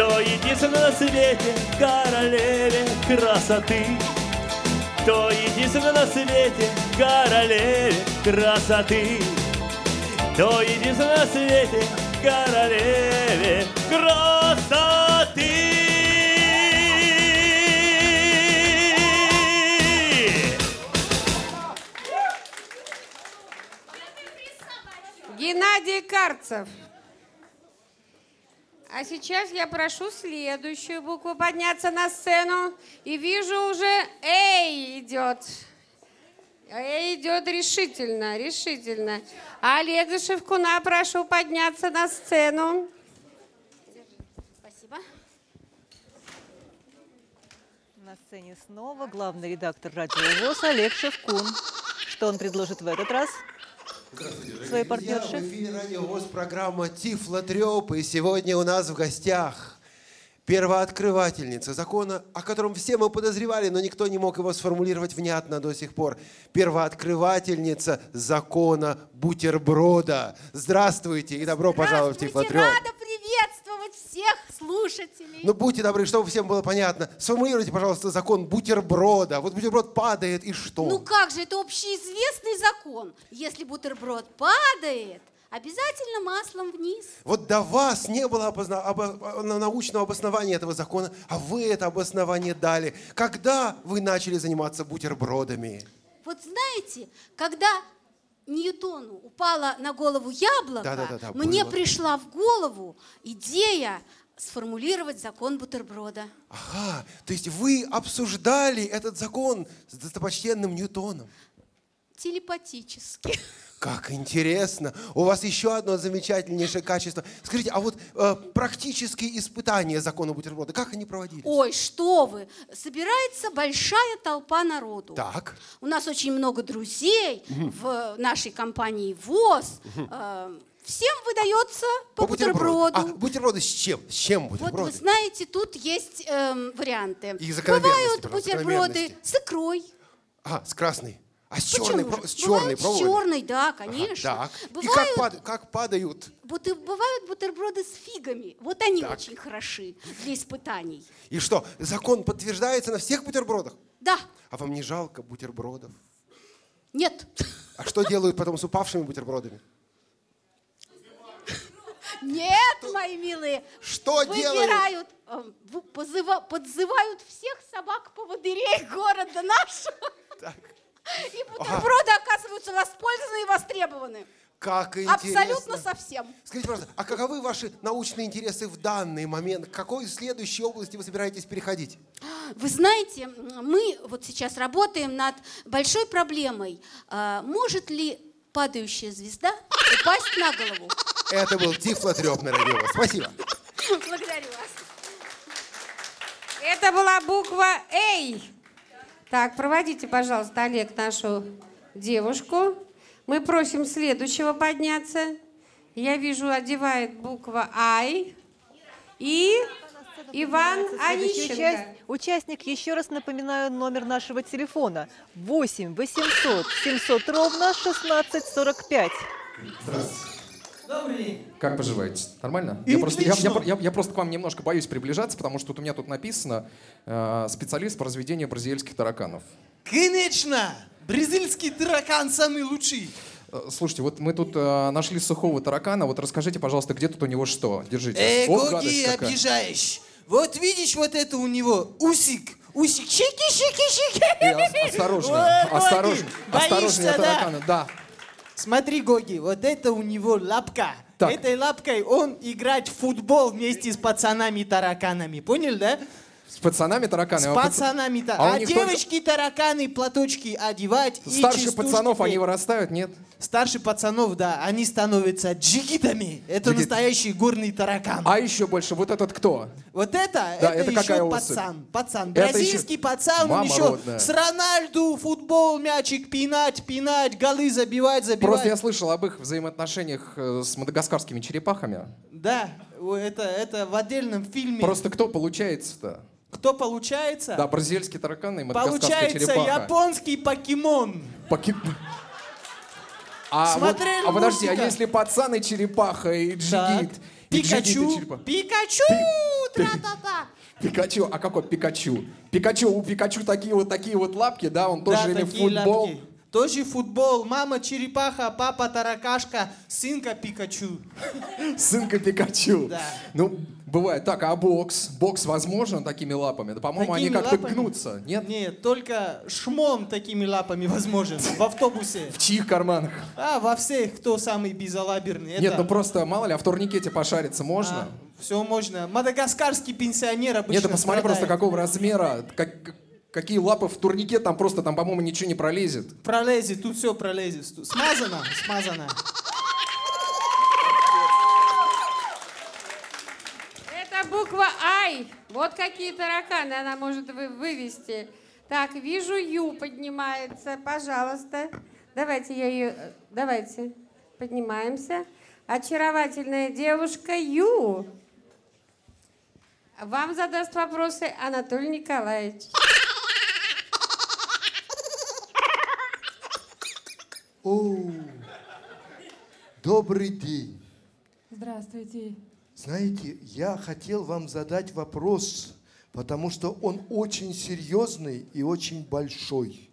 То единственное на свете королеве красоты. То единственное на свете королеве красоты. То единственное на свете королеве красоты. Геннадий Карцев. А сейчас я прошу следующую букву подняться на сцену. И вижу уже Эй идет. Эй идет решительно, решительно. А Олега Шевкуна прошу подняться на сцену. Спасибо. На сцене снова главный редактор радио ВОЗ Олег Шевкун. Что он предложит в этот раз? Своей партнерши? в эфире радио ВОЗ программа Тифло Трёп, и сегодня у нас в гостях первооткрывательница закона, о котором все мы подозревали, но никто не мог его сформулировать внятно до сих пор. Первооткрывательница закона бутерброда. Здравствуйте и добро пожаловать в Тифло Трёп. Рада приветствовать всех слушателей. Ну, будьте добры, чтобы всем было понятно, сформулируйте, пожалуйста, закон бутерброда. Вот бутерброд падает, и что? Ну как же, это общеизвестный закон. Если бутерброд падает, обязательно маслом вниз. Вот до вас не было обозна- обо- на- научного обоснования этого закона, а вы это обоснование дали. Когда вы начали заниматься бутербродами? Вот знаете, когда Ньютону упала на голову яблоко, Да-да-да-да, мне было. пришла в голову идея сформулировать закон бутерброда. Ага, то есть вы обсуждали этот закон с достопочтенным Ньютоном. Телепатически. Как интересно. У вас еще одно замечательнейшее качество. Скажите, а вот э, практические испытания закона бутерброда, как они проводились? Ой, что вы! Собирается большая толпа народу. Так. У нас очень много друзей Мгм. в нашей компании ВОЗ. Мгм. Э, Всем выдается по, бутерброду. бутерброду. А бутерброды с чем? С чем Вот бутерброды? вы знаете, тут есть эм, варианты. И Бывают бутерброды с икрой. А, с красной. А с черной, про- с черной Бывают с черной, да, Ага, конечно. так. И Бывают, как, пад- как падают? бывают бутерброды с фигами. Вот они Так. очень хороши для испытаний. И что, закон подтверждается на всех бутербродах? Да, А вам не жалко бутербродов? нет. А что делают потом с упавшими бутербродами? Нет, мои милые. Что делают? Выбирают, э, в- позыва- подзывают всех собак-поводырей города нашего. И бутерброды оказываются воспользованы и востребованы. Как интересно. Абсолютно совсем. Скажите, пожалуйста, а каковы ваши научные интересы в данный момент? К какой следующей области вы собираетесь переходить? Вы знаете, мы вот сейчас работаем над большой проблемой. А, Может ли падающая звезда упасть на голову? Это был Тифло радио. Спасибо. Благодарю вас. Это была буква «Эй». Так, проводите, пожалуйста, Олег, нашу девушку. Мы просим следующего подняться. Я вижу, одевает буква «Ай». И Иван Онищенко. участ- Участник, еще раз напоминаю номер нашего телефона. 8 800 700 ровно 1645. Как поживаете? Нормально? Я просто, я, я, я- я просто к вам немножко боюсь приближаться, потому что вот у меня тут написано э, специалист по разведению бразильских тараканов. Конечно! Бразильский таракан самый лучший. Э, Слушайте, вот мы тут э, нашли сухого таракана. Вот расскажите, пожалуйста, где тут у него что? Держите. Э, Гоги, обижаешь. Вот видишь, вот это у него усик. Усик, щеки, щеки, щеки. Э, ос- осторожно, осторожно, осторожнее боишься, да? таракана. Да. Смотри, Гоги, вот это у него лапка. Так. Этой лапкой он играет в футбол вместе с пацанами-тараканами. Понял, да? С пацанами тараканы. С А пац- пацанами. А А, них только- девочки тараканы платочки одевать. и Старше частушки пацанов они вырастают, нет? Старше пацанов, да, они становятся джигитами. Это Джигит. настоящий горный таракан. А еще больше, вот этот кто? Вот это, Да, это, это еще пацан. Пацан. Это Бразильский еще- пацан, он Мама еще родная. с Рональду футбол, мячик пинать, пинать, голы забивать, забивать. Просто я слышал об их взаимоотношениях э, с мадагаскарскими черепахами. Да, это, это в отдельном фильме. Просто кто получается-то? Кто получается? Да, бразильский таракан и Получается черепаха. японский покемон. Поки- А, вот, Смотрели а подожди, а если пацан и черепаха, и джигит, и джигит, и Пикачу? Пикачу, тра-та-та. Пикачу, а какой Пикачу? Пикачу, у Пикачу такие вот такие вот лапки, да, он тоже Да, или футбол. лапки. Тоже футбол. Мама черепаха, папа таракашка, сынка Пикачу. Сынка Пикачу. Да. Ну, бывает. Так, а бокс? Бокс возможно такими лапами? Да, по-моему, они как-то гнутся, нет? Нет, только шмон такими лапами возможен в автобусе. В чьих карманах? А, во всех, кто самый безалаберный. Нет, ну просто, мало ли, а в турникете пошариться можно? Все можно. Мадагаскарский пенсионер обычно Нет, ты посмотри просто, какого размера, как- какие лапы в турнике, там просто, там, по-моему, ничего не пролезет. Пролезет, тут все пролезет. Смазано, смазано. Это буква «Ай». Вот какие тараканы она может вы- вывести. Так, вижу, Ю поднимается. Пожалуйста. Давайте я ее... э, Давайте. Поднимаемся. Очаровательная девушка Ю. Вам задаст вопросы Анатолий Николаевич. О, добрый день. Здравствуйте. Знаете, я хотел вам задать вопрос, потому что он очень серьезный и очень большой.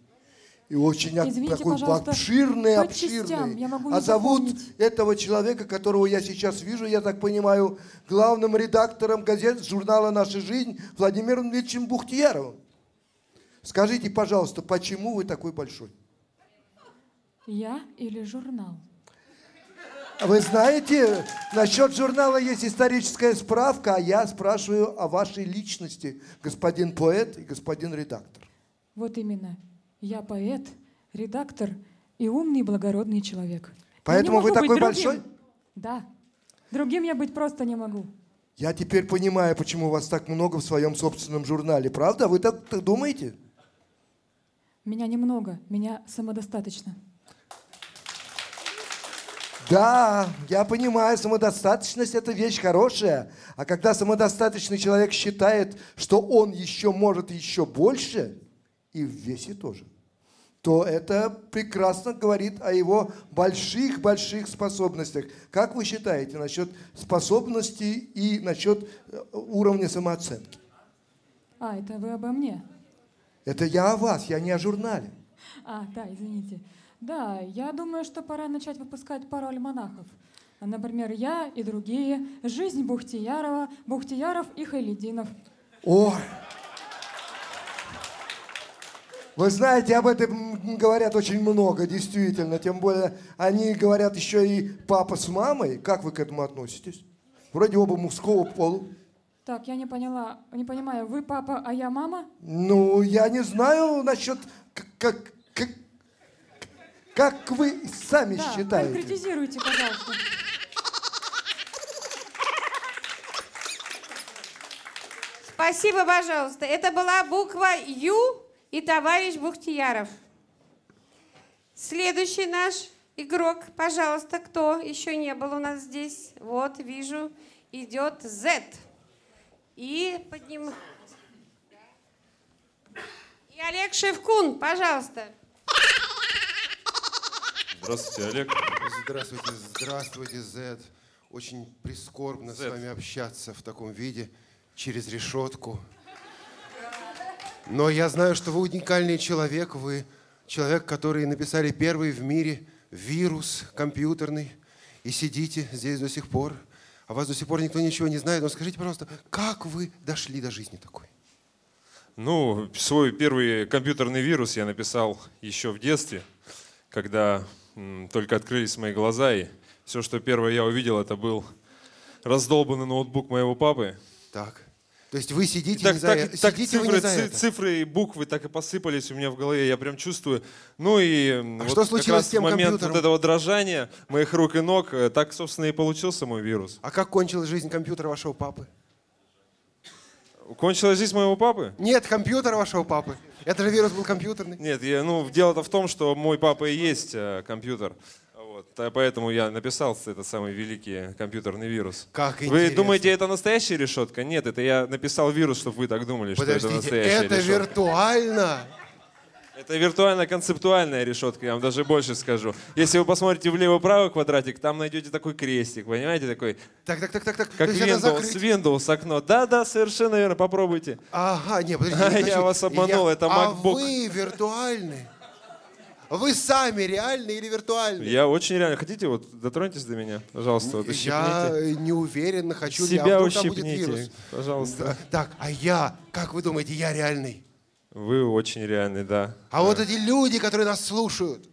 И очень Извините, такой обширный, обширный. частям, я могу а зовут запомнить. этого человека, которого я сейчас вижу, я так понимаю, главным редактором газет журнала «Наша жизнь» Владимиром Ильичем Бухтияровым. Скажите, пожалуйста, почему вы такой большой? Я или журнал? Вы знаете, насчет журнала есть историческая справка, а я спрашиваю о вашей личности, господин поэт и господин редактор. Вот именно. Я поэт, редактор и умный благородный человек. Поэтому вы такой другим. большой? Да. Другим я быть просто не могу. Я теперь понимаю, почему у вас так много в своем собственном журнале. Правда? Вы так, так думаете? Меня немного, меня самодостаточно. Да, я понимаю, самодостаточность это вещь хорошая. А когда самодостаточный человек считает, что он еще может еще больше, и в весе тоже, то это прекрасно говорит о его больших-больших способностях. Как вы считаете насчет способностей и насчет э, уровня самооценки? А, это вы обо мне? Это я о вас, я не о журнале. А, да, извините. Да, я думаю, что пора начать выпускать пару альманахов. Например, я и другие, жизнь Бухтиярова, Бухтияров и Хайлидинов. Ой. Вы знаете, об этом говорят очень много, действительно. Тем более, они говорят еще и папа с мамой. Как вы к этому относитесь? Вроде оба мужского пола. Так, я не поняла, не понимаю, вы папа, а я мама? Ну, я не знаю насчет, как, как, вы сами да, считаете. конкретизируйте, пожалуйста. Спасибо, пожалуйста. Это была буква Ю и товарищ Бухтияров. Следующий наш игрок, пожалуйста, кто еще не был у нас здесь? Вот, вижу, идет Z. И подним... И Олег Шевкун, пожалуйста. Здравствуйте, Олег. Здравствуйте, здравствуйте, Зед. Очень прискорбно с Зед. вами общаться в таком виде, через решетку. Но я знаю, что вы уникальный человек. Вы человек, который написали первый в мире вирус компьютерный. И сидите здесь до сих пор. А вас до сих пор никто ничего не знает. Но скажите, пожалуйста, как вы дошли до жизни такой? Ну, свой первый компьютерный вирус я написал еще в детстве, когда только открылись мои глаза, и все, что первое я увидел, это был раздолбанный ноутбук моего папы. Так. То есть вы сидите так, не за так, так Сидите цифры, не за это. цифры и буквы так и посыпались у меня в голове, я прям чувствую. Ну и А вот что как случилось раз с тем момент компьютером? вот этого дрожания моих рук и ног, э, так, собственно, и получился мой вирус. А как кончилась жизнь компьютера вашего папы? Кончилась жизнь моего папы? Нет, компьютера вашего папы. Это же вирус был компьютерный. Нет, я, ну, дело-то в том, что мой папа и есть э, компьютер. Вот, а поэтому я написал этот самый великий компьютерный вирус. Как Вы интересно. думаете, это настоящая решетка? Нет, это я написал вирус, чтобы вы так думали, что это Подождите, настоящая это решетка. виртуально? Это виртуально-концептуальная решетка, я вам даже больше скажу. Если вы посмотрите влево-правый квадратик, там найдете такой крестик, понимаете, такой, Так, так, так, так, так. как Windows? Windows окно. Да-да, совершенно верно, попробуйте. Ага, не, подождите. А, не я вас обманул, это А MacBook. вы виртуальны? Вы сами реальны или виртуальны? Я очень реально. Хотите, вот дотроньтесь до меня, пожалуйста, вот Я не уверен, хочу ли, а Себя вдруг там будет вирус. пожалуйста. Да. Так, а я, как вы думаете, я реальный? Вы очень реальный, да. А вот эти люди, которые нас слушают,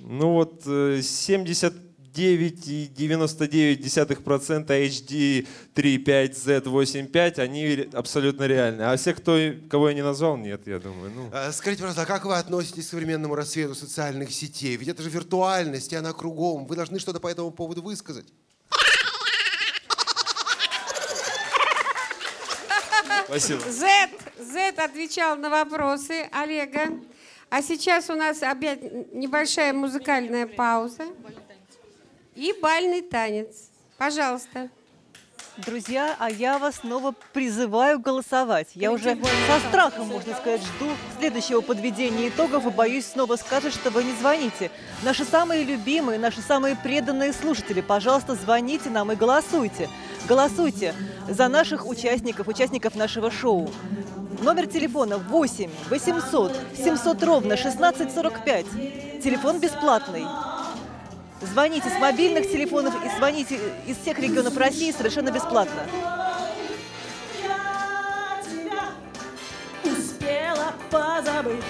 Ну вот э, 79,99% HD 3.5Z85, они абсолютно реальны. А все, кто, кого я не назвал, нет, я думаю. Ну, э, скажите, пожалуйста, а как вы относитесь к современному рассвету социальных сетей? Ведь это же виртуальность, и она кругом. Вы должны что-то по этому поводу высказать. Спасибо. Z, Z отвечал на вопросы Олега. А сейчас у нас опять небольшая музыкальная пауза. И бальный танец. Пожалуйста. Друзья, а я вас снова призываю голосовать. Я уже со страхом, можно сказать, жду следующего подведения итогов и боюсь снова скажет, что вы не звоните. Наши самые любимые, наши самые преданные слушатели, пожалуйста, звоните нам и голосуйте. Голосуйте за наших участников, участников нашего шоу. Номер телефона 8 800 700 ровно 1645. Телефон бесплатный. Звоните с мобильных телефонов и звоните из всех регионов России совершенно бесплатно. позабыть.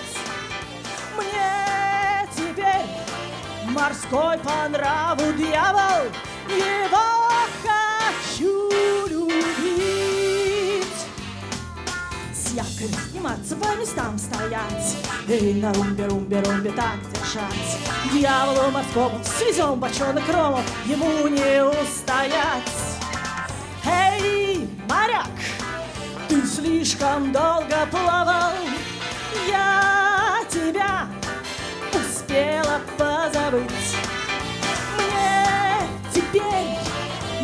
Мне теперь морской по нраву дьявол, его С якоря сниматься, по местам стоять, и на румбе-румбе-румбе так держать. Дьяволу морскому свезем бочонок рому, ему не устоять. Эй, моряк, ты слишком долго плавал, я тебя успела позабыть. Мне теперь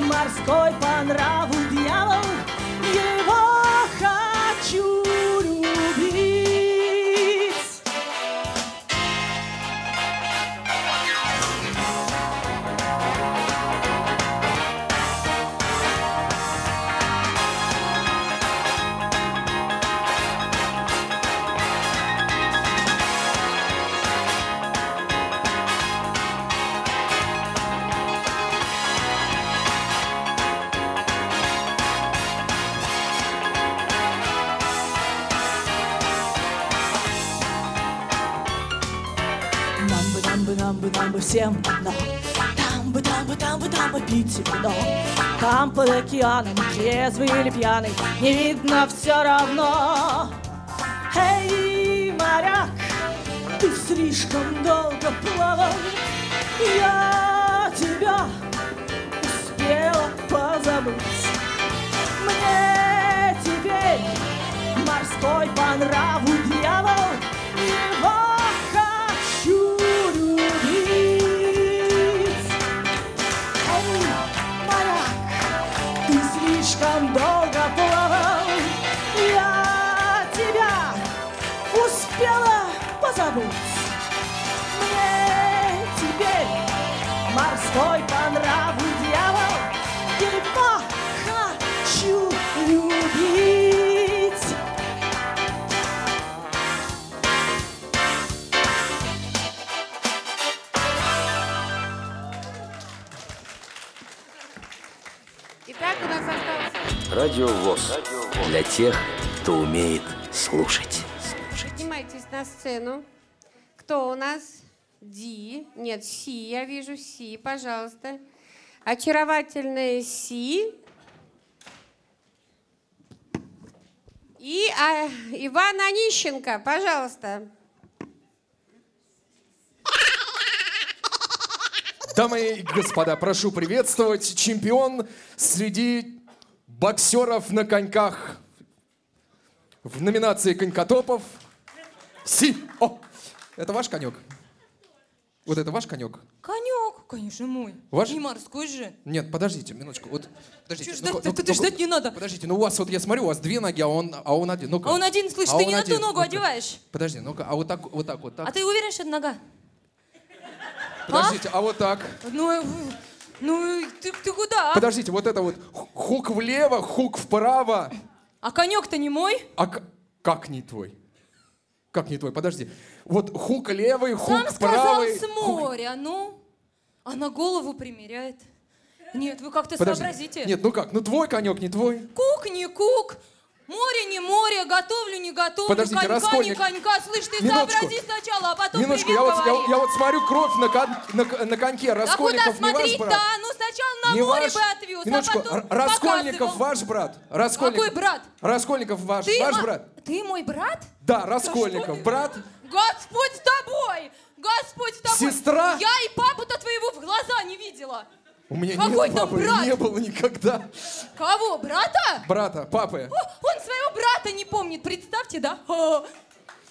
морской по нраву дьявол, его хочу нам бы, всем одно. Там бы, там бы, там бы, там бы пить вино. Там под океаном, трезвый или пьяный, не видно все равно. Эй, моряк, ты слишком долго плавал. Я тебя успела позабыть. Мне теперь морской по нраву дьявол, слишком долго плавал. Я тебя успела позабыть. Мне теперь морской по нраву дьявол. Тех, кто умеет слушать. Поднимайтесь на сцену. Кто у нас? Ди. Нет, Си, я вижу Си, пожалуйста. Очаровательная Си. И а, Иван Онищенко, пожалуйста. Дамы и господа, прошу приветствовать чемпион среди боксеров на коньках в номинации конькотопов. Си! О! Это ваш конек? Вот это ваш конек? Конек, конечно, мой. Ваш? Не морской же. Нет, подождите, минуточку. Вот, подождите. Чё ждать? это ну-ка. ждать не надо. Подождите, ну у вас вот я смотрю, у вас две ноги, а он, а он один. Ну-ка. А он один, слышь, А ты не на ту ногу Ну-ка. одеваешь. Подожди, ну-ка, а вот так, вот так, вот так. А ты уверен, что это нога? Подождите, а вот так. Ну, э, ну ты, ты куда? а? Подождите, вот это вот ху- хук влево, хук вправо. А конек-то не мой? А как не твой? Как не твой? Подожди. Вот хук левый, хук Сам сказал правый. с моря, ну. А на голову примеряет. Нет, вы как-то сообразите. Нет, ну как? Ну твой конек, не твой. Кук не кук. Море не море, готовлю не готовлю, Подождите, конька раскольник. не конька. Слышь, ты Минуточку. сообрази сначала, а потом Минуточку, я вот, я, я вот смотрю кровь на, кон- на, на коньке. А куда Раскольников не ваш брат? Ну сначала на Не море ваш? бы отвез, Минуточку, а потом Раскольников показывал. ваш брат? Раскольников. Какой брат? Раскольников ваш, Ты ваш мо- брат? Ты мой брат? Да, Раскольников, брат. Господь с тобой! Господь с тобой! Сестра? Я и папу-то твоего в глаза не видела. У меня Какой нет там папы, брат? не было никогда. Кого, брата? Брата, папы. О, он своего брата не помнит, представьте, да? О,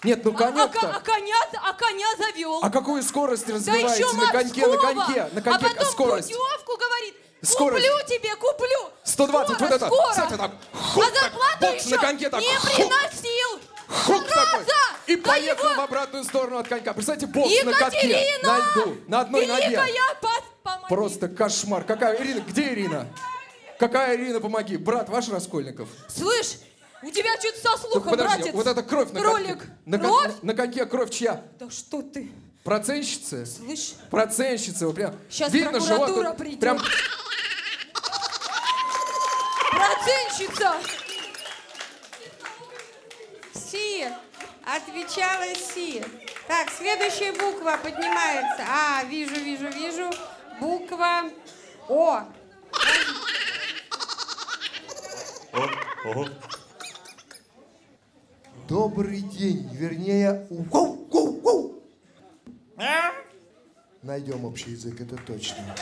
Нет, ну а, ко- а конек-то. коня, а коня завел. А какую скорость да развиваете еще на коньке, на коньке, на коньке а потом скорость? путевку говорит. Скорость. Куплю тебе, куплю. 120, скоро, вот это. Скоро. Кстати, так, а зарплату бокс еще на коньке так, не хук. приносил. Хук такой. И Да поехал его- в обратную сторону от конька. Представьте, бокс на катке, на льду, на одной ноге. Великая, помоги. Просто кошмар. Какая Ирина? Где Ирина? Какая Ирина, помоги? Брат ваш Раскольников? Слышь, у тебя что-то со Так слухом, подожди, братец. вот эта кровь на Кролик. коньке. На, кон- Кровь? на коньке кровь чья? Да что ты? Процентщицы? Слышь, Процентщицы, вот прям. Щас Видно живот. прокуратура тут придет. Прям процентщица. Си. Отвечала Си. Так, следующая буква поднимается. А, вижу, вижу, вижу. Буква О. Ого. Добрый день, вернее, гоу, гоу, гоу. Найдем общий язык, это точно.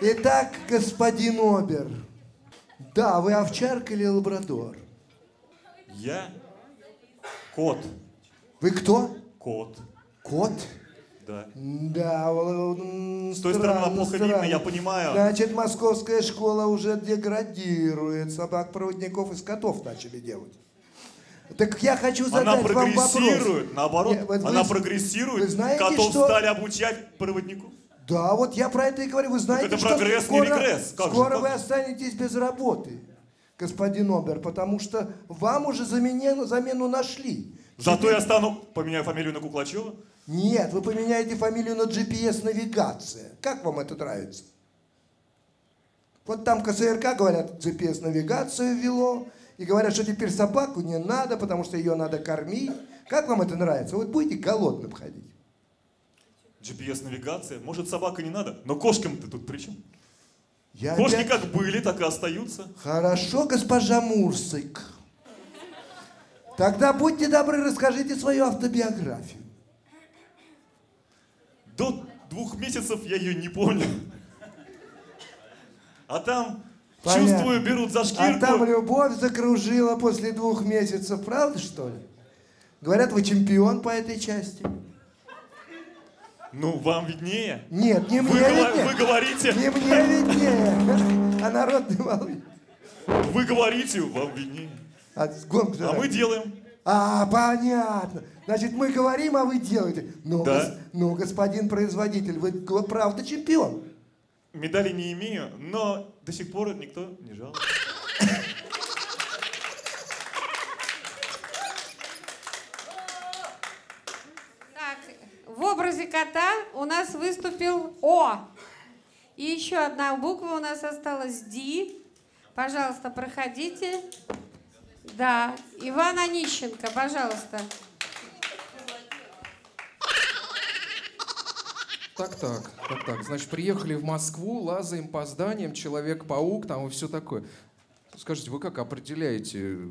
Итак, господин Обер. Да, вы овчарка или лабрадор? Я кот. Вы кто? Кот. Кот? Да. Да, С той стороны плохо странно. видно, я понимаю. Значит, московская школа уже деградирует. Собак-проводников из котов начали делать. Так я хочу задать Она вам вопрос. прогрессирует, наоборот, Не, вот вы она прогрессирует. вы знаете, Котов что- стали обучать проводнику. Да, вот я про это и говорю. Вы знаете, это что прогресс, не скоро, регресс. Как же, скоро как вы же? останетесь без работы, господин Обер, потому что вам уже замену, замену нашли. Зато я стану, поменяю фамилию на Куклачева. Нет, вы поменяете фамилию на GPS-навигация. Как вам это нравится? Вот там КСРК, говорят, GPS-навигацию ввело, и говорят, что теперь собаку не надо, потому что ее надо кормить. Как вам это нравится? Вот будете голодным ходить. GPS-навигация. Может, собака не надо? Но кошкам-то тут при чем? Я Кошки опять- как были, так и остаются. Хорошо, госпожа Мурсик. Тогда будьте добры, расскажите свою автобиографию. До двух месяцев я ее не помню. А там, Понятно. чувствую, берут за А шкирку. там любовь закружила после двух месяцев, правда что ли? Говорят, вы чемпион по этой части. Ну, вам виднее. Нет, не Вы мне говор- виднее. вы говорите. Не мне виднее. А народ не волнует. Вы говорите, вам виднее. А, гонг А мы делаем. А, понятно. Значит, мы говорим, а вы делаете. Ну, Да. гос- ну, господин производитель, вы правда чемпион. Медали не имею, но до сих пор никто не жалуется. Так, в образе кота у нас выступил О. И еще одна буква у нас осталась Ди. Пожалуйста, проходите. Да, Иван Онищенко, пожалуйста. Так, так, так, так. Значит, приехали в Москву, лазаем по зданиям, Человек-паук там и все такое. Скажите, вы как определяете,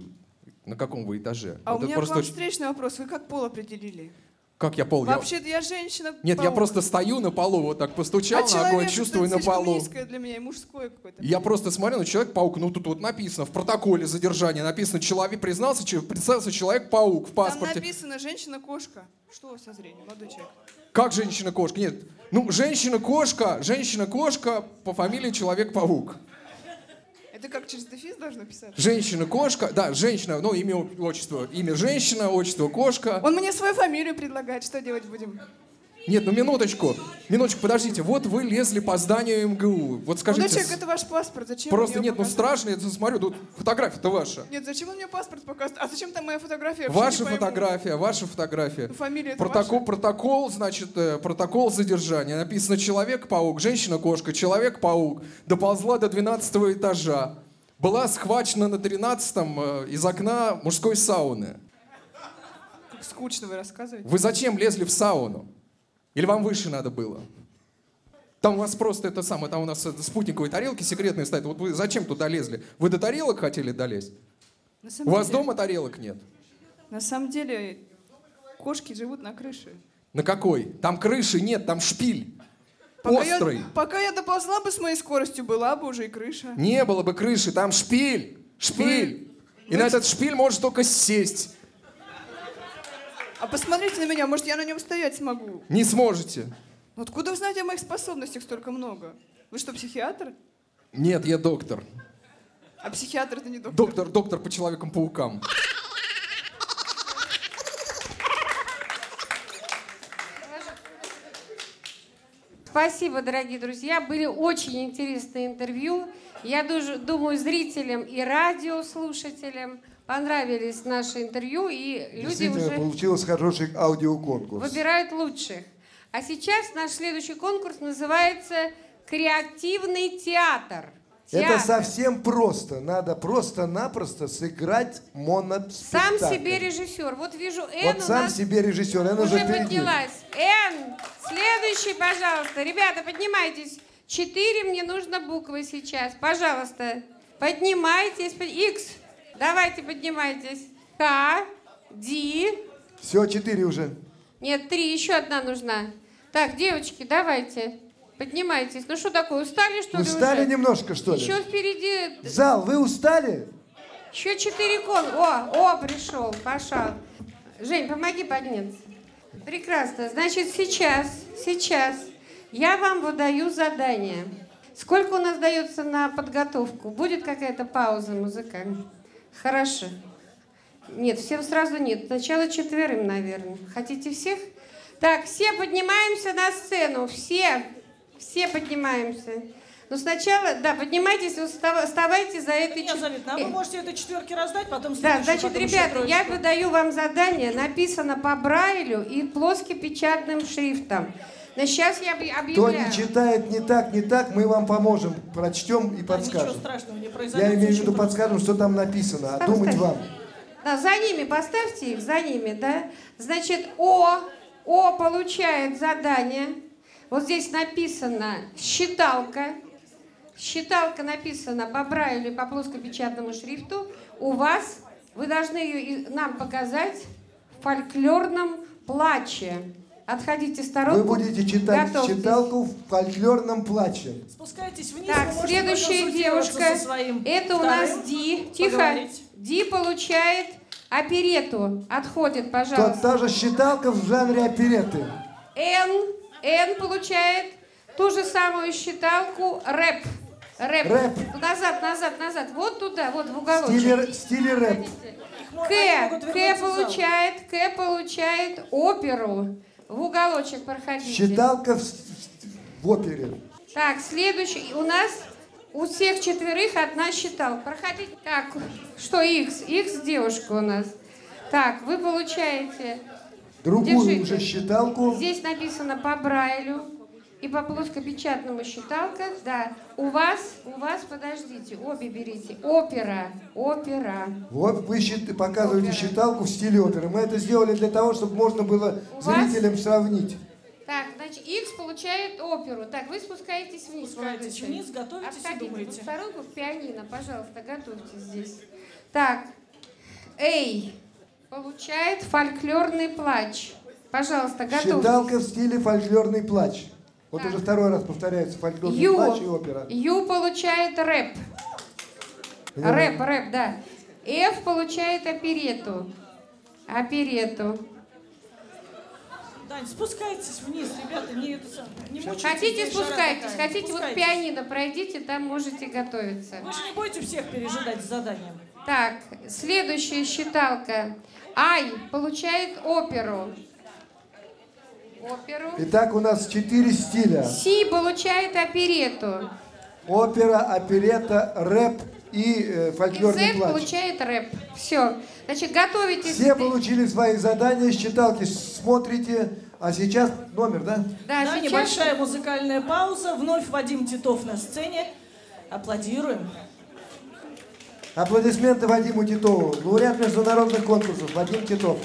на каком вы этаже? А Вот у это меня просто к вам очень- встречный вопрос. Вы как пол определили? Как я пол? Вообще-то я женщина. Нет, я просто стою на полу, вот так постучал а ногой, человек, чувствую на полу. низкое для меня и мужское какое-то. Я просто смотрю на Человек-паук, ну тут вот написано в протоколе задержания, написано человек, признался, представился Человек-паук в Там паспорте. написано женщина-кошка. Что со зрением, молодой человек? Как женщина-кошка? Нет, ну женщина-кошка, женщина-кошка по фамилии Человек-паук. Это как через дефис должно писать? Женщина-кошка, да, женщина, ну имя, отчество, имя женщина, отчество кошка. Он мне свою фамилию предлагает. Что делать будем? Нет, ну минуточку, минуточку, подождите, вот вы лезли по зданию МГУ, вот скажите, молодой человек, это ваш паспорт. Зачем просто нет, ну показываете? страшно, я смотрю, тут фотография-то ваша. Нет, зачем он мне паспорт показывает? А зачем там моя фотография? Ваша фотография, ваша фотография. Ну, фамилия это Протокол, ваша? протокол, значит, э, протокол задержания. Написано Человек-паук, женщина-кошка, Человек-паук. Доползла до 12 этажа. Была схвачена на 13 э, из окна мужской сауны. Как скучно вы рассказываете. Вы зачем лезли в сауну? Или вам выше надо было? Там у вас просто это самое, там у нас спутниковые тарелки секретные стоят. Вот вы зачем туда лезли? Вы до тарелок хотели долезть? У самом вас деле- дома тарелок нет? На самом деле, кошки живут на крыше. На какой? Там крыши нет, там шпиль. Пока Острый. Я, пока я доползла бы с моей скоростью, была бы уже и крыша. Не было бы крыши, там шпиль. Шпиль. И на этот шпиль можешь только сесть. А посмотрите на меня, может, я на нем стоять смогу. Не сможете. Ну, Откуда вы знаете о моих способностях столько много? Вы что, психиатр? Нет, я доктор. А психиатр это не доктор. Доктор, доктор по Человекам-паукам. Спасибо, дорогие друзья. Были очень интересные интервью. Я думаю, зрителям и радиослушателям понравились наши интервью, и люди уже получился хороший аудиоконкурс. выбирают лучших. А сейчас наш следующий конкурс называется «Креативный театр». Это Театр. совсем просто. Надо просто-напросто сыграть моноспектакль. Сам себе режиссер. Вот вижу Эн Вот у сам нас себе режиссер. Эн уже уже поднялась. Эн, следующий, пожалуйста. Ребята, поднимайтесь. Четыре мне нужно буквы сейчас. Пожалуйста, поднимайтесь. Икс, давайте поднимайтесь. К, Ди. Все, четыре уже. Нет, три, еще одна нужна. Так, девочки, давайте. Поднимайтесь. Ну что такое, устали, что ли, Устали немножко, что ли? Еще впереди Зал, вы устали? еще четыре кон. О, о, пришел, пошел. Жень, помоги подняться. Прекрасно. Значит, сейчас, сейчас я вам выдаю задание. Сколько у нас дается на подготовку? Будет какая-то пауза музыкальная? Хорошо. Нет, всем сразу нет. Сначала четверым, наверное. Хотите всех? Так, все поднимаемся на сцену. Все. Все поднимаемся. Но сначала, да, поднимайтесь, вставайте за этой... Меня чет- зовут. А Э, вы можете это четверки раздать, потом да, значит, потом ребята, я выдаю вам задание, написано по Брайлю и плоскопечатным шрифтом. Но сейчас я объ- Кто объявляю. не читает не так, не так, мы вам поможем, прочтем и Ничего подскажем. страшного не произойдет. Я имею в виду, подскажем, что там написано, а думать вам. Да, за ними, поставьте их, за ними, да. Значит, О, О получает задание. Вот здесь написано считалка. Считалка написана по Брайлю по плоскопечатному шрифту. У вас, вы должны ее нам показать в фольклорном плаче. Отходите в сторонку. Вы будете читать Готовьтесь. читалку в фольклорном плаче. Спускайтесь вниз. Так, следующая девушка. со своим Это у нас Ди. Тихо. поговорить. Ди получает оперету. Отходит, пожалуйста. та же считалка в жанре опереты. Н. Н получает ту же самую считалку рэп. Рэп. Рэп. Назад, назад, назад. Вот туда, вот в уголочек. стиле, в стиле рэп. К. К получает, К получает оперу. В уголочек проходите. Считалка в, в опере. Так, следующий. У нас у всех четверых одна считалка. Проходите. Так, что X? X девушка у нас. Так, вы получаете... Другую Держите. уже считалку. Здесь написано по Брайлю и по плоскопечатному считалка. Да. У вас, у вас, подождите, обе берите. Опера, опера. Вот вы счит- показываете считалку в стиле оперы. Мы это сделали для того, чтобы можно было У вас? зрителям сравнить. Так, значит, X получает оперу. Так, вы спускаетесь вниз. Спускаетесь вниз, готовитесь и Отходите думаете. сторонку, в пианино, пожалуйста, готовьтесь здесь. Так, Эй получает фольклорный плач. Пожалуйста, готовьтесь. Считалка в стиле фольклорный плач. Вот Так. уже второй раз повторяется фольклорный Ю. плач и опера. Ю получает рэп. Поняла? Рэп, рэп, да. F получает оперету. Оперету. Дань, спускайтесь вниз, ребята, не, это, не мучайтесь. Хотите, спускайтесь. такая. Хотите, вот Спускайтесь. пианино пройдите, там можете готовиться. Вы же не будете всех пережидать с заданием. Так, следующая считалка. Ай получает оперу. Оперу. Итак, у нас четыре стиля. Си получает оперету. Опера, оперета, рэп и э, И фольклорный Z плач. получает рэп. Все. Значит, готовитесь. Все получили свои задания, считалки смотрите. А сейчас номер, да? Да, Да, сейчас- небольшая музыкальная пауза. Вновь Вадим Титов на сцене. Аплодируем. Аплодисменты Вадиму Титову, лауреат международных конкурсов Вадим Титов.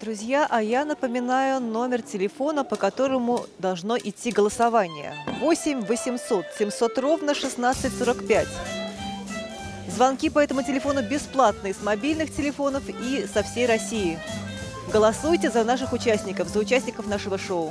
Друзья, а я напоминаю номер телефона, по которому должно идти голосование. 8 800 700 ровно 1645. Звонки по этому телефону бесплатные с мобильных телефонов и со всей России. Голосуйте за наших участников, за участников нашего шоу.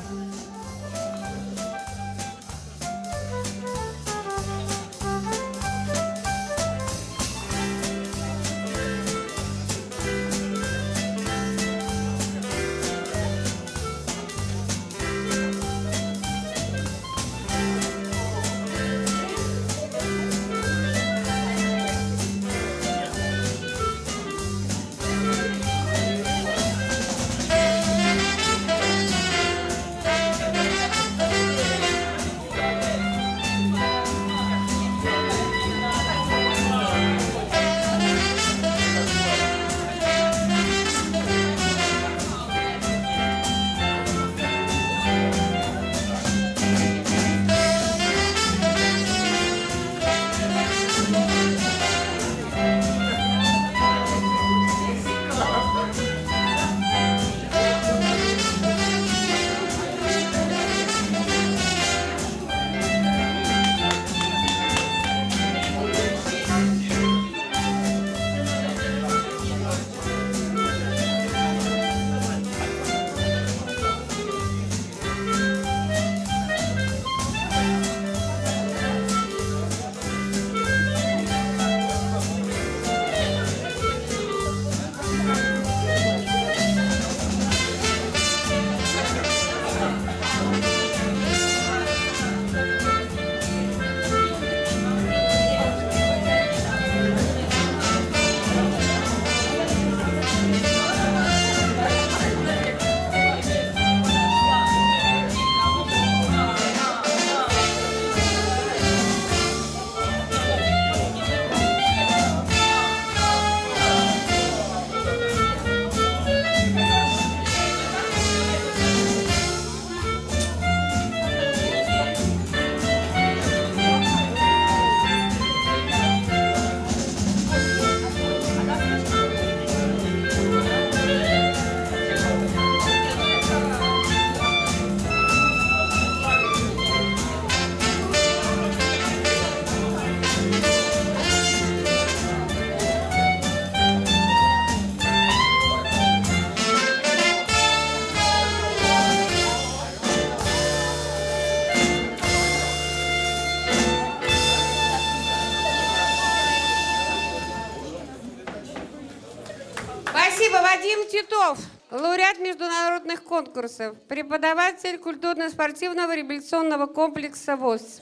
Вадим Титов, лауреат международных конкурсов, преподаватель культурно-спортивного реабилитационного комплекса ВОЗ.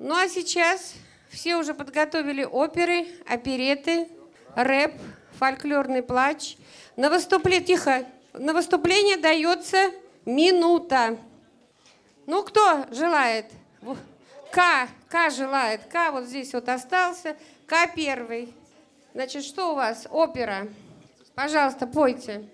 Ну а сейчас все уже подготовили оперы, опереты, рэп, фольклорный плач. На выступление, тихо, на выступление дается минута. Ну, кто желает? К, К желает. К вот здесь вот остался. К первый. Значит, что у вас? Опера. Пожалуйста, пойте.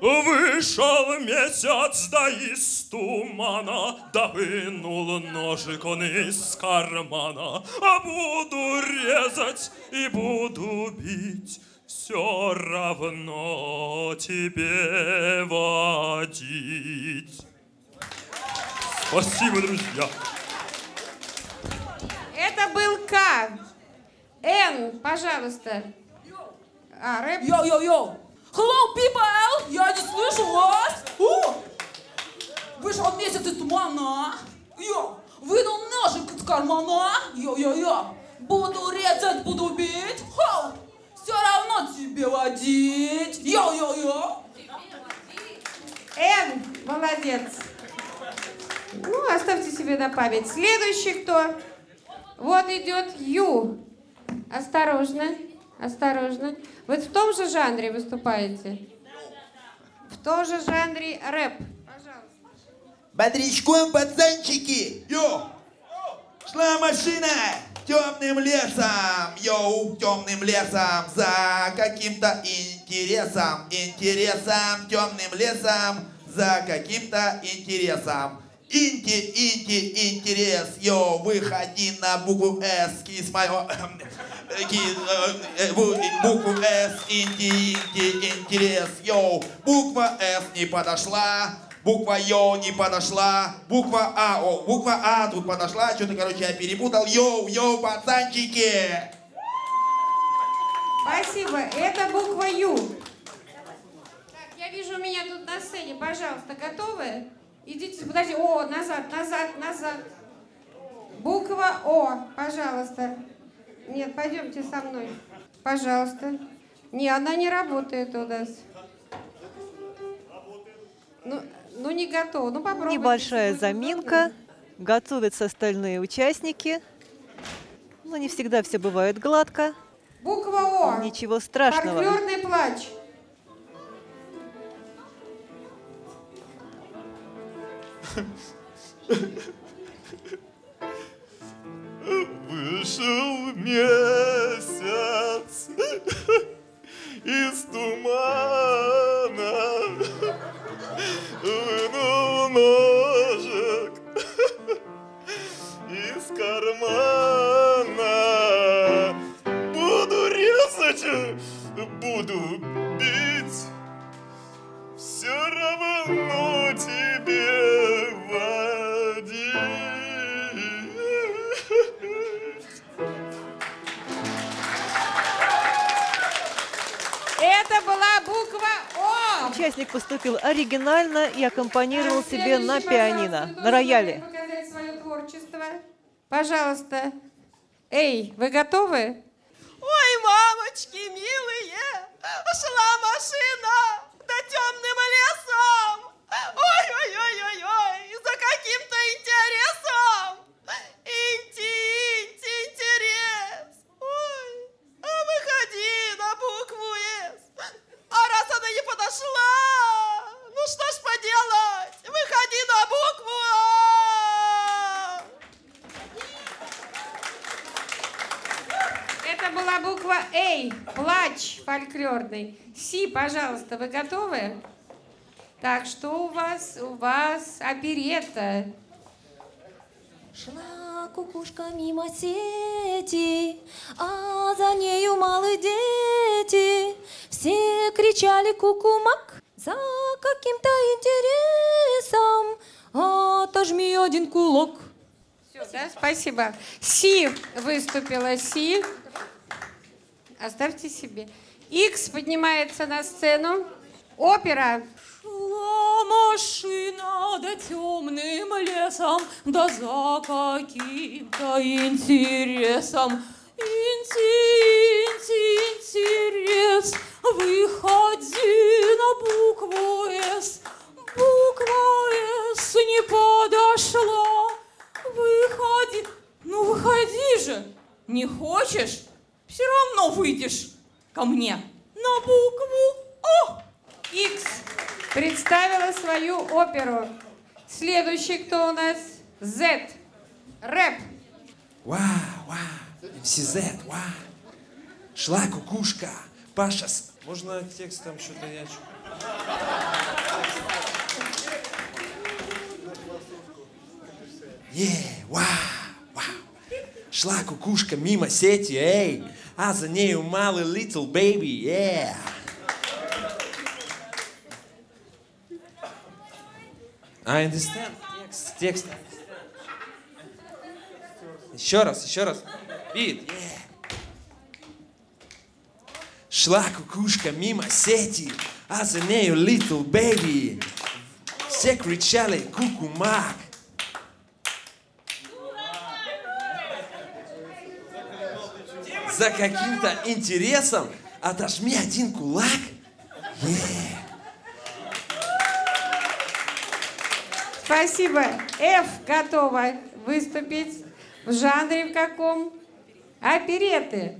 Вышел месяц, да из тумана, да вынул ножик он из кармана. А буду резать и буду бить, все равно тебе водить. Спасибо, друзья. Это был К. Н, пожалуйста. А, рэп. Йо-йо-йо! Hello, people! Я не слышу вас! О! Вышел месяц из тумана! Йо! Вынул ножик из кармана! Йо-йо-йо! Буду резать, буду бить! Хоу! Все равно тебе водить! Йо-йо-йо! Н, молодец. Ну, оставьте себе на память. Следующий кто? Вот идет Ю. Осторожно, осторожно. Вы в том же жанре выступаете? В том же жанре рэп. Бодрячком, пацанчики! Йо! Шла машина темным лесом, йоу, темным лесом, за каким-то интересом, интересом, темным лесом, за каким-то интересом. Инти, инти, интерес, йо, выходи на букву С, кис моего, э, э, э, бу- букву С, инти, инти, интерес, йоу, буква С не подошла, буква Йо не подошла, буква А, о, буква А тут подошла, что-то, короче, я перепутал, йоу, йоу, пацанчики! Спасибо. Это буква Ю. Так, я вижу меня тут на сцене. Пожалуйста, готовы? Идите, подожди. О, назад, назад, назад. Буква О, пожалуйста. Нет, пойдемте со мной. Пожалуйста. Не, она не работает у нас. Ну, ну не готова. Ну попробуйте. Небольшая заминка. Готовятся остальные участники. Но не всегда все бывает гладко. Буква О. Ничего страшного. Фольклорный плач. Вышел месяц оригинально и аккомпанировал себе на пианино, на рояле. должен показать свое творчество. Пожалуйста. Эй, вы готовы? Ой, мамочки милые, шла машина до темным лесом. Ой-ой-ой-ой-ой, за каким-то интересом. Инти, инти, интерес. Ой, а выходи на букву С. А раз она не подошла, ну что ж поделать, выходи на букву А. Это была буква А. Плач фольклорный. Си, пожалуйста, вы готовы? Так, что у вас? У вас оперетта. Шла кукушка мимо сети, а за нею малые дети. Все кричали кукумак за каким-то интересом. Отожми один кулак. Все, да, спасибо. Си выступила, Си. Оставьте себе. Икс поднимается на сцену. Опера. Шла машина да темным лесом, да за каким-то интересом. Инти, интерес, выходи на букву С. Буква С не подошла. Выходи, ну выходи же. Не хочешь? Все равно выйдешь. Ко мне на букву О. X представила свою оперу. Следующий кто у нас? Z. Рэп. Вау, вау, МСЗ, вау. Шла кукушка, Паша... с- Можно текст там что-то я... Е, вау, вау. Шла кукушка мимо сети, эй, а за нею малый little baby, yeah. I understand. Текст, текст. Еще раз, еще раз. Бит, yeah. Шла кукушка мимо сети, а за нею little baby. Все кричали куку-мак. За каким-то интересом отожми один кулак. Спасибо. F готова выступить. В жанре в каком? Опереты.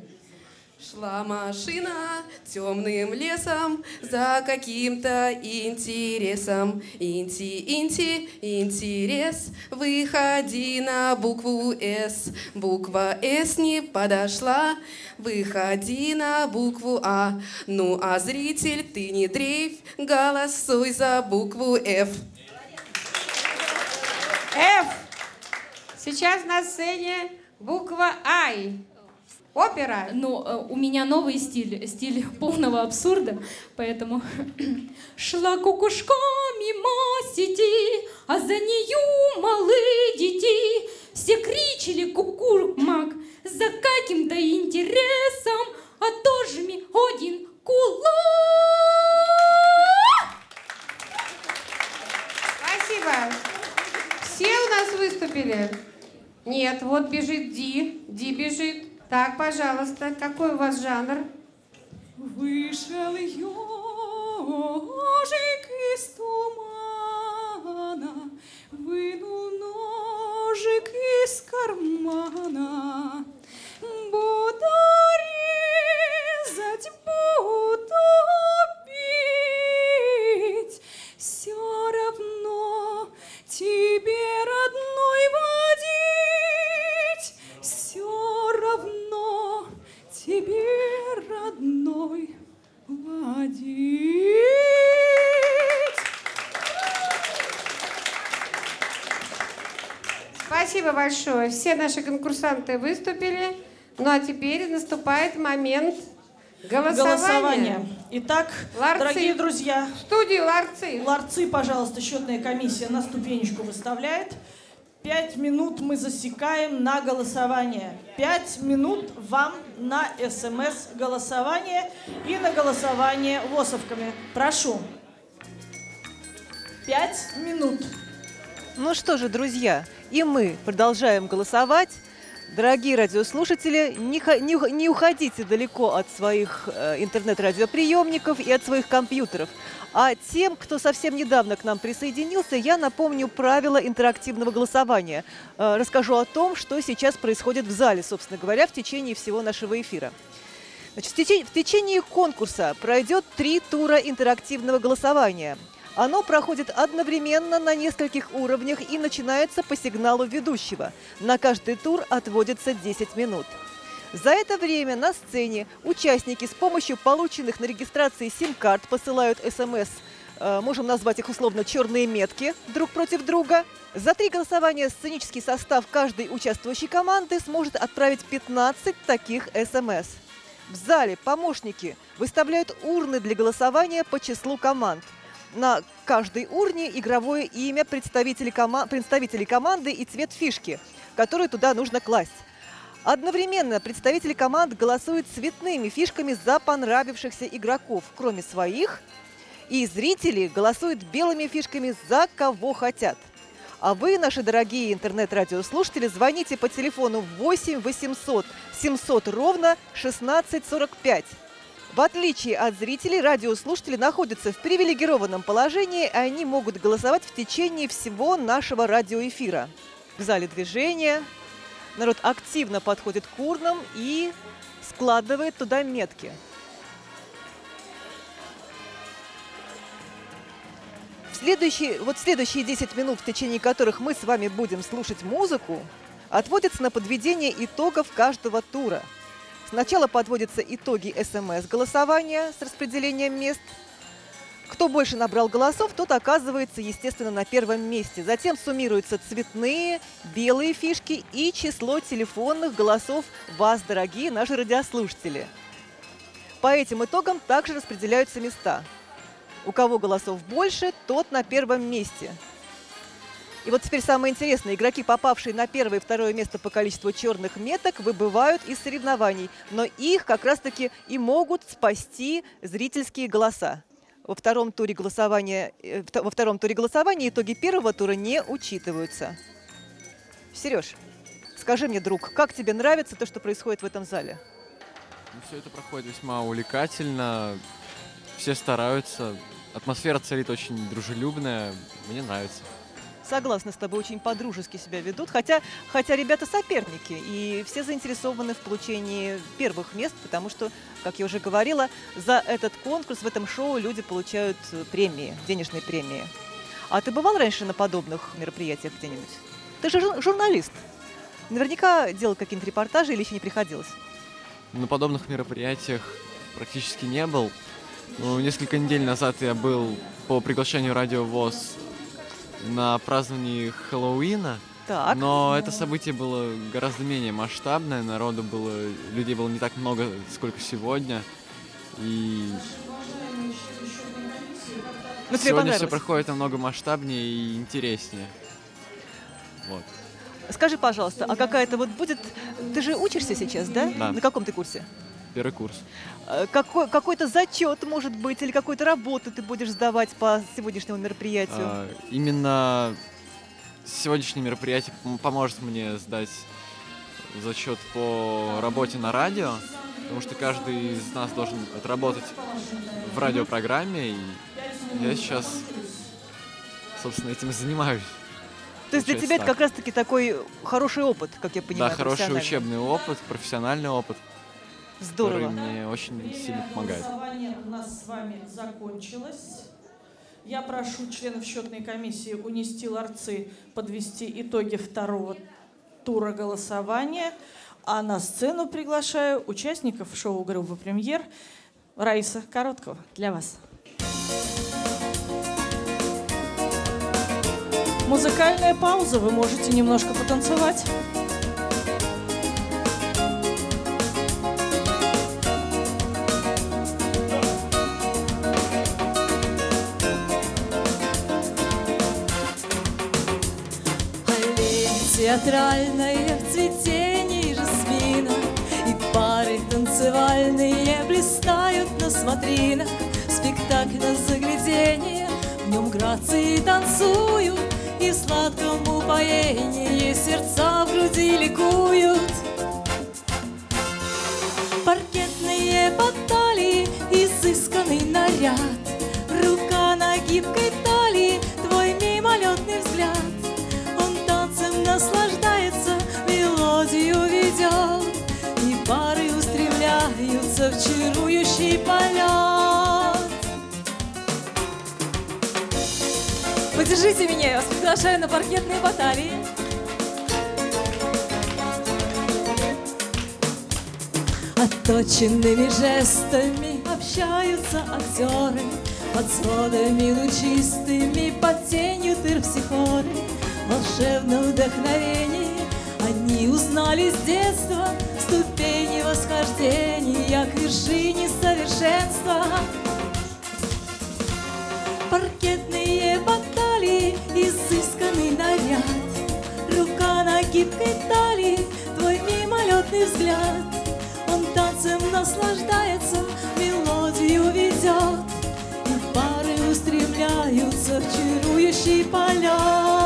Шла машина темным лесом за каким-то интересом. Инти, инти, интерес, выходи на букву С. Буква С не подошла, выходи на букву А. Ну а зритель, ты не дрейф, голосуй за букву F. F. Сейчас на сцене буква I. Опера. Ну, э, у меня новый стиль, стиль полного абсурда, поэтому шла кукушка мимо сети, а за нею малые дети. Все кричали кукурмак за каким-то интересом, а тоже ми один кулак. Спасибо. Все у нас выступили? Нет, вот бежит Ди. Ди бежит. Так, пожалуйста, какой у вас жанр? Вышел ежик из тумана, вынул ножик из кармана. Буду резать, буду бить, все равно тебе родной тебе родной водить. Спасибо большое. Все наши конкурсанты выступили. Ну а теперь наступает момент голосования. Голосование. Итак, Ларцы. дорогие друзья, В студию ларцы. ларцы, пожалуйста, счетная комиссия на ступенечку выставляет. Пять минут мы засекаем на голосование. Пять минут вам на СМС-голосование и на голосование ВОСовками. Прошу. Пять минут. Ну что же, друзья, и мы продолжаем голосовать. Дорогие радиослушатели, не, не не уходите далеко от своих э, интернет-радиоприемников и от своих компьютеров. А тем, кто совсем недавно к нам присоединился, я напомню правила интерактивного голосования. Э, расскажу о том, что сейчас происходит в зале, собственно говоря, в течение всего нашего эфира. Значит, в, тече- в течение конкурса пройдет три тура интерактивного голосования. Оно проходит одновременно на нескольких уровнях и начинается по сигналу ведущего. На каждый тур отводится 10 минут. За это время на сцене участники с помощью полученных на регистрации сим-карт посылают смс, э, можем назвать их условно черные метки друг против друга. За три голосования сценический состав каждой участвующей команды сможет отправить 15 таких смс. В зале помощники выставляют урны для голосования по числу команд. На каждой урне игровое имя представителей, кома- представителей команды и цвет фишки, которую туда нужно класть. Одновременно представители команд голосуют цветными фишками за понравившихся игроков, кроме своих, и зрители голосуют белыми фишками за кого хотят. А вы, наши дорогие интернет-радиослушатели, звоните по телефону 8 800 700 ровно 1645. В отличие от зрителей, радиослушатели находятся в привилегированном положении, и они могут голосовать в течение всего нашего радиоэфира. В зале движения народ активно подходит к урнам и складывает туда метки. В следующие, вот следующие 10 минут, в течение которых мы с вами будем слушать музыку, отводится на подведение итогов каждого тура – Сначала подводятся итоги СМС-голосования с распределением мест. Кто больше набрал голосов, тот оказывается, естественно, на первом месте. Затем суммируются цветные, белые фишки и число телефонных голосов вас, дорогие наши радиослушатели. По этим итогам также распределяются места. У кого голосов больше, тот на первом месте. И вот теперь самое интересное. Игроки, попавшие на первое и второе место по количеству черных меток, выбывают из соревнований. Но их как раз-таки и могут спасти зрительские голоса. Во втором туре голосования, э, во втором туре голосования итоги первого тура не учитываются. Сереж, скажи мне, друг, как тебе нравится то, что происходит в этом зале? Ну, все это проходит весьма увлекательно. Все стараются. Атмосфера царит очень дружелюбная. Мне нравится. Согласна с тобой, очень по-дружески себя ведут, хотя, хотя ребята соперники, и все заинтересованы в получении первых мест, потому что, как я уже говорила, за этот конкурс, в этом шоу люди получают э, премии, денежные премии. А ты бывал раньше на подобных мероприятиях где-нибудь? Ты же жур- журналист. Наверняка делал какие-нибудь репортажи или еще не приходилось? На подобных мероприятиях практически не был. Ну, несколько недель назад я был по приглашению Радио ВОЗ на праздновании Хэллоуина. Так. Но это событие было гораздо менее масштабное, народу было, людей было не так много, сколько сегодня. И Ну, тебе сегодня все проходит намного масштабнее и интереснее. Вот. Скажи, пожалуйста, а какая-то вот будет... Ты же учишься сейчас, да? Да. На каком ты курсе? Первый курс. Э, Какой, какой-то зачет, может быть, или какую-то работу ты будешь сдавать по сегодняшнему мероприятию? А, именно сегодняшнее мероприятие пом- поможет мне сдать зачет по работе на радио, потому что каждый из нас должен отработать в радиопрограмме, и я сейчас, собственно, этим и занимаюсь. То есть для тебя это так. как раз-таки такой хороший опыт, как я понимаю, Да, хороший учебный опыт, профессиональный опыт, Здорово. который мне очень сильно помогает. Голосование у нас с вами закончилось. Я прошу членов счетной комиссии унести ларцы, подвести итоги второго тура голосования. А на сцену приглашаю участников шоу группы «Премьер» Раиса Короткова для вас. Музыкальная пауза, вы можете немножко потанцевать. Аллеи театральные в цветении жасмина И пары танцевальные блистают на смотринах. Спектакль на загляденье, в нем грации танцуют. И в сладком упоении сердца в груди ликуют. Паркетные баталии, изысканный наряд. Рука на гибкой устремляются в чарующий полет Поддержите меня, я вас приглашаю на паркетные баталии. Отточенными жестами общаются актеры. Под сводами лучистыми, под тенью терпсихоры Волшебном вдохновении они узнали с детства Ступени восхождения к вершине совершенства Паркетные баталии, изысканный наряд. Рука на гибкой талии, твой мимолетный взгляд. Он танцем наслаждается, мелодию ведет. И пары устремляются в чарующий полет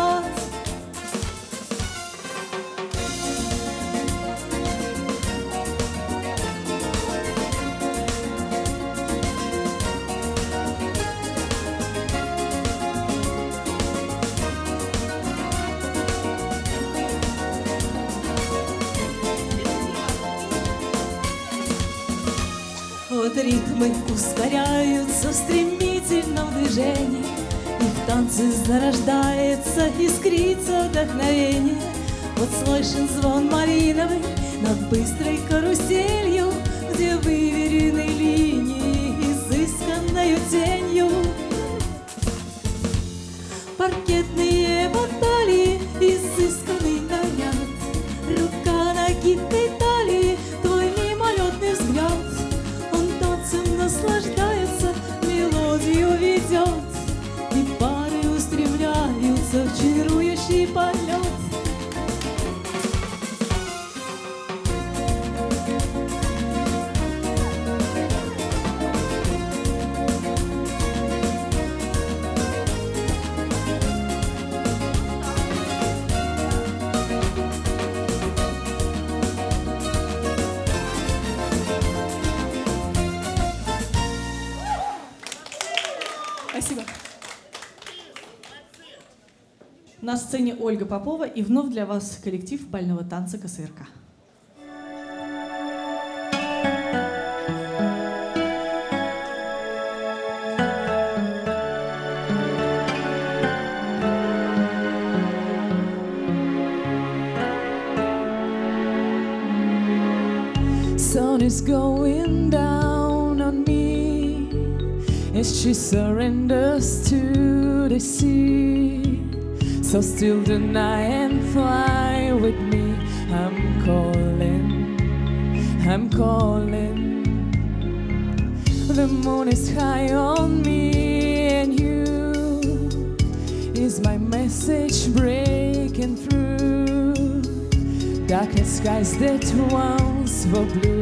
ритмы ускоряются в стремительном движении, И в танце зарождается искрится вдохновение. Вот слышен звон малиновый над быстрой каруселью, Где выверены линии изысканною тенью. Паркетные Ольга Попова и вновь для вас коллектив бального танца КСРК. Is going down on me as she surrenders to the sea. So still deny and fly with me. I'm calling, I'm calling. The moon is high on me, and you is my message breaking through. Darkest skies that once were blue.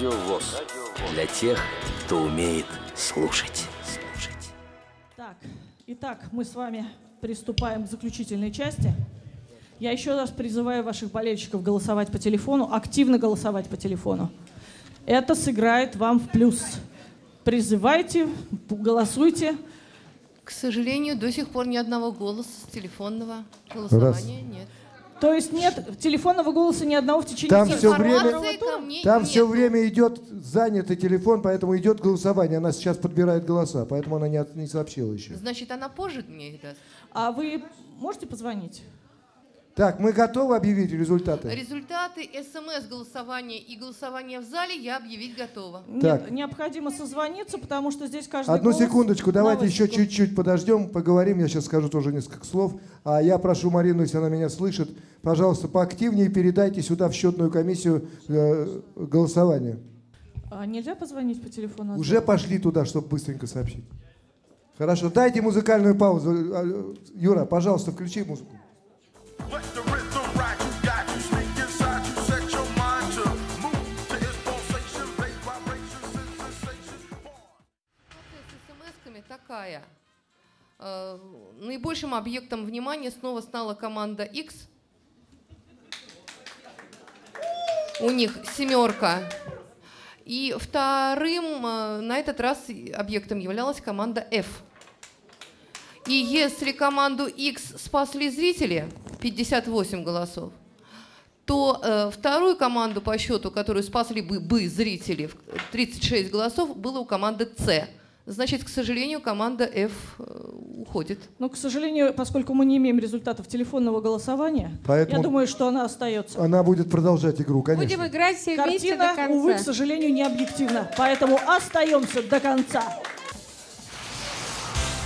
Радио ВОЗ. Для тех, кто умеет слушать. Так, итак, мы с вами приступаем к заключительной части. Я еще раз призываю ваших болельщиков голосовать по телефону, активно голосовать по телефону. Это сыграет вам в плюс. Призывайте, голосуйте. К сожалению, до сих пор ни одного голоса с телефонного голосования нет. То есть нет телефонного голоса ни одного в течение Там все время, там все время идет занятый телефон, поэтому идет голосование. Она сейчас подбирает голоса, поэтому она не, не сообщила еще. Значит, она позже мне их даст. А вы можете позвонить? Так, мы готовы объявить результаты? Результаты СМС-голосования и голосования в зале я объявить готова. Так. Нет, необходимо созвониться, потому что здесь каждый Одну голос секундочку, давайте еще чуть-чуть подождем, поговорим. Я сейчас скажу тоже несколько слов. А я прошу Марину, если она меня слышит, пожалуйста, поактивнее передайте сюда в счетную комиссию э, голосование. А нельзя позвонить по телефону? Уже пошли туда, чтобы быстренько сообщить. Хорошо, дайте музыкальную паузу. А, Юра, пожалуйста, включи музыку. Такая. Э, Наибольшим объектом внимания снова стала команда X. У них семерка. И вторым э, на этот раз объектом являлась команда F. И если команду X спасли зрители, 58 голосов, то э, вторую команду по счету, которую спасли бы, бы зрители, в- 36 голосов, было у команды С. Значит, к сожалению, команда F э, уходит. Но, к сожалению, поскольку мы не имеем результатов телефонного голосования, Поэтому- я думаю, что она остается. Она будет продолжать игру, конечно. Будем играть все вместе до конца. увы, к сожалению, не объективна. Поэтому остаемся до конца.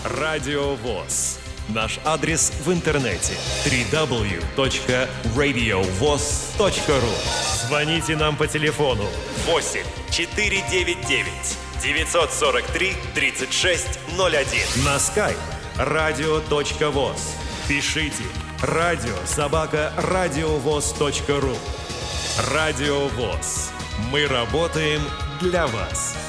Радио ВОЗ. Наш адрес в интернете www.radiovoz.ru Звоните нам по телефону 8 499 943 3601 на skype radio.voz. Пишите радио собака радиовоз.ру Радио ВОЗ. Мы работаем для вас.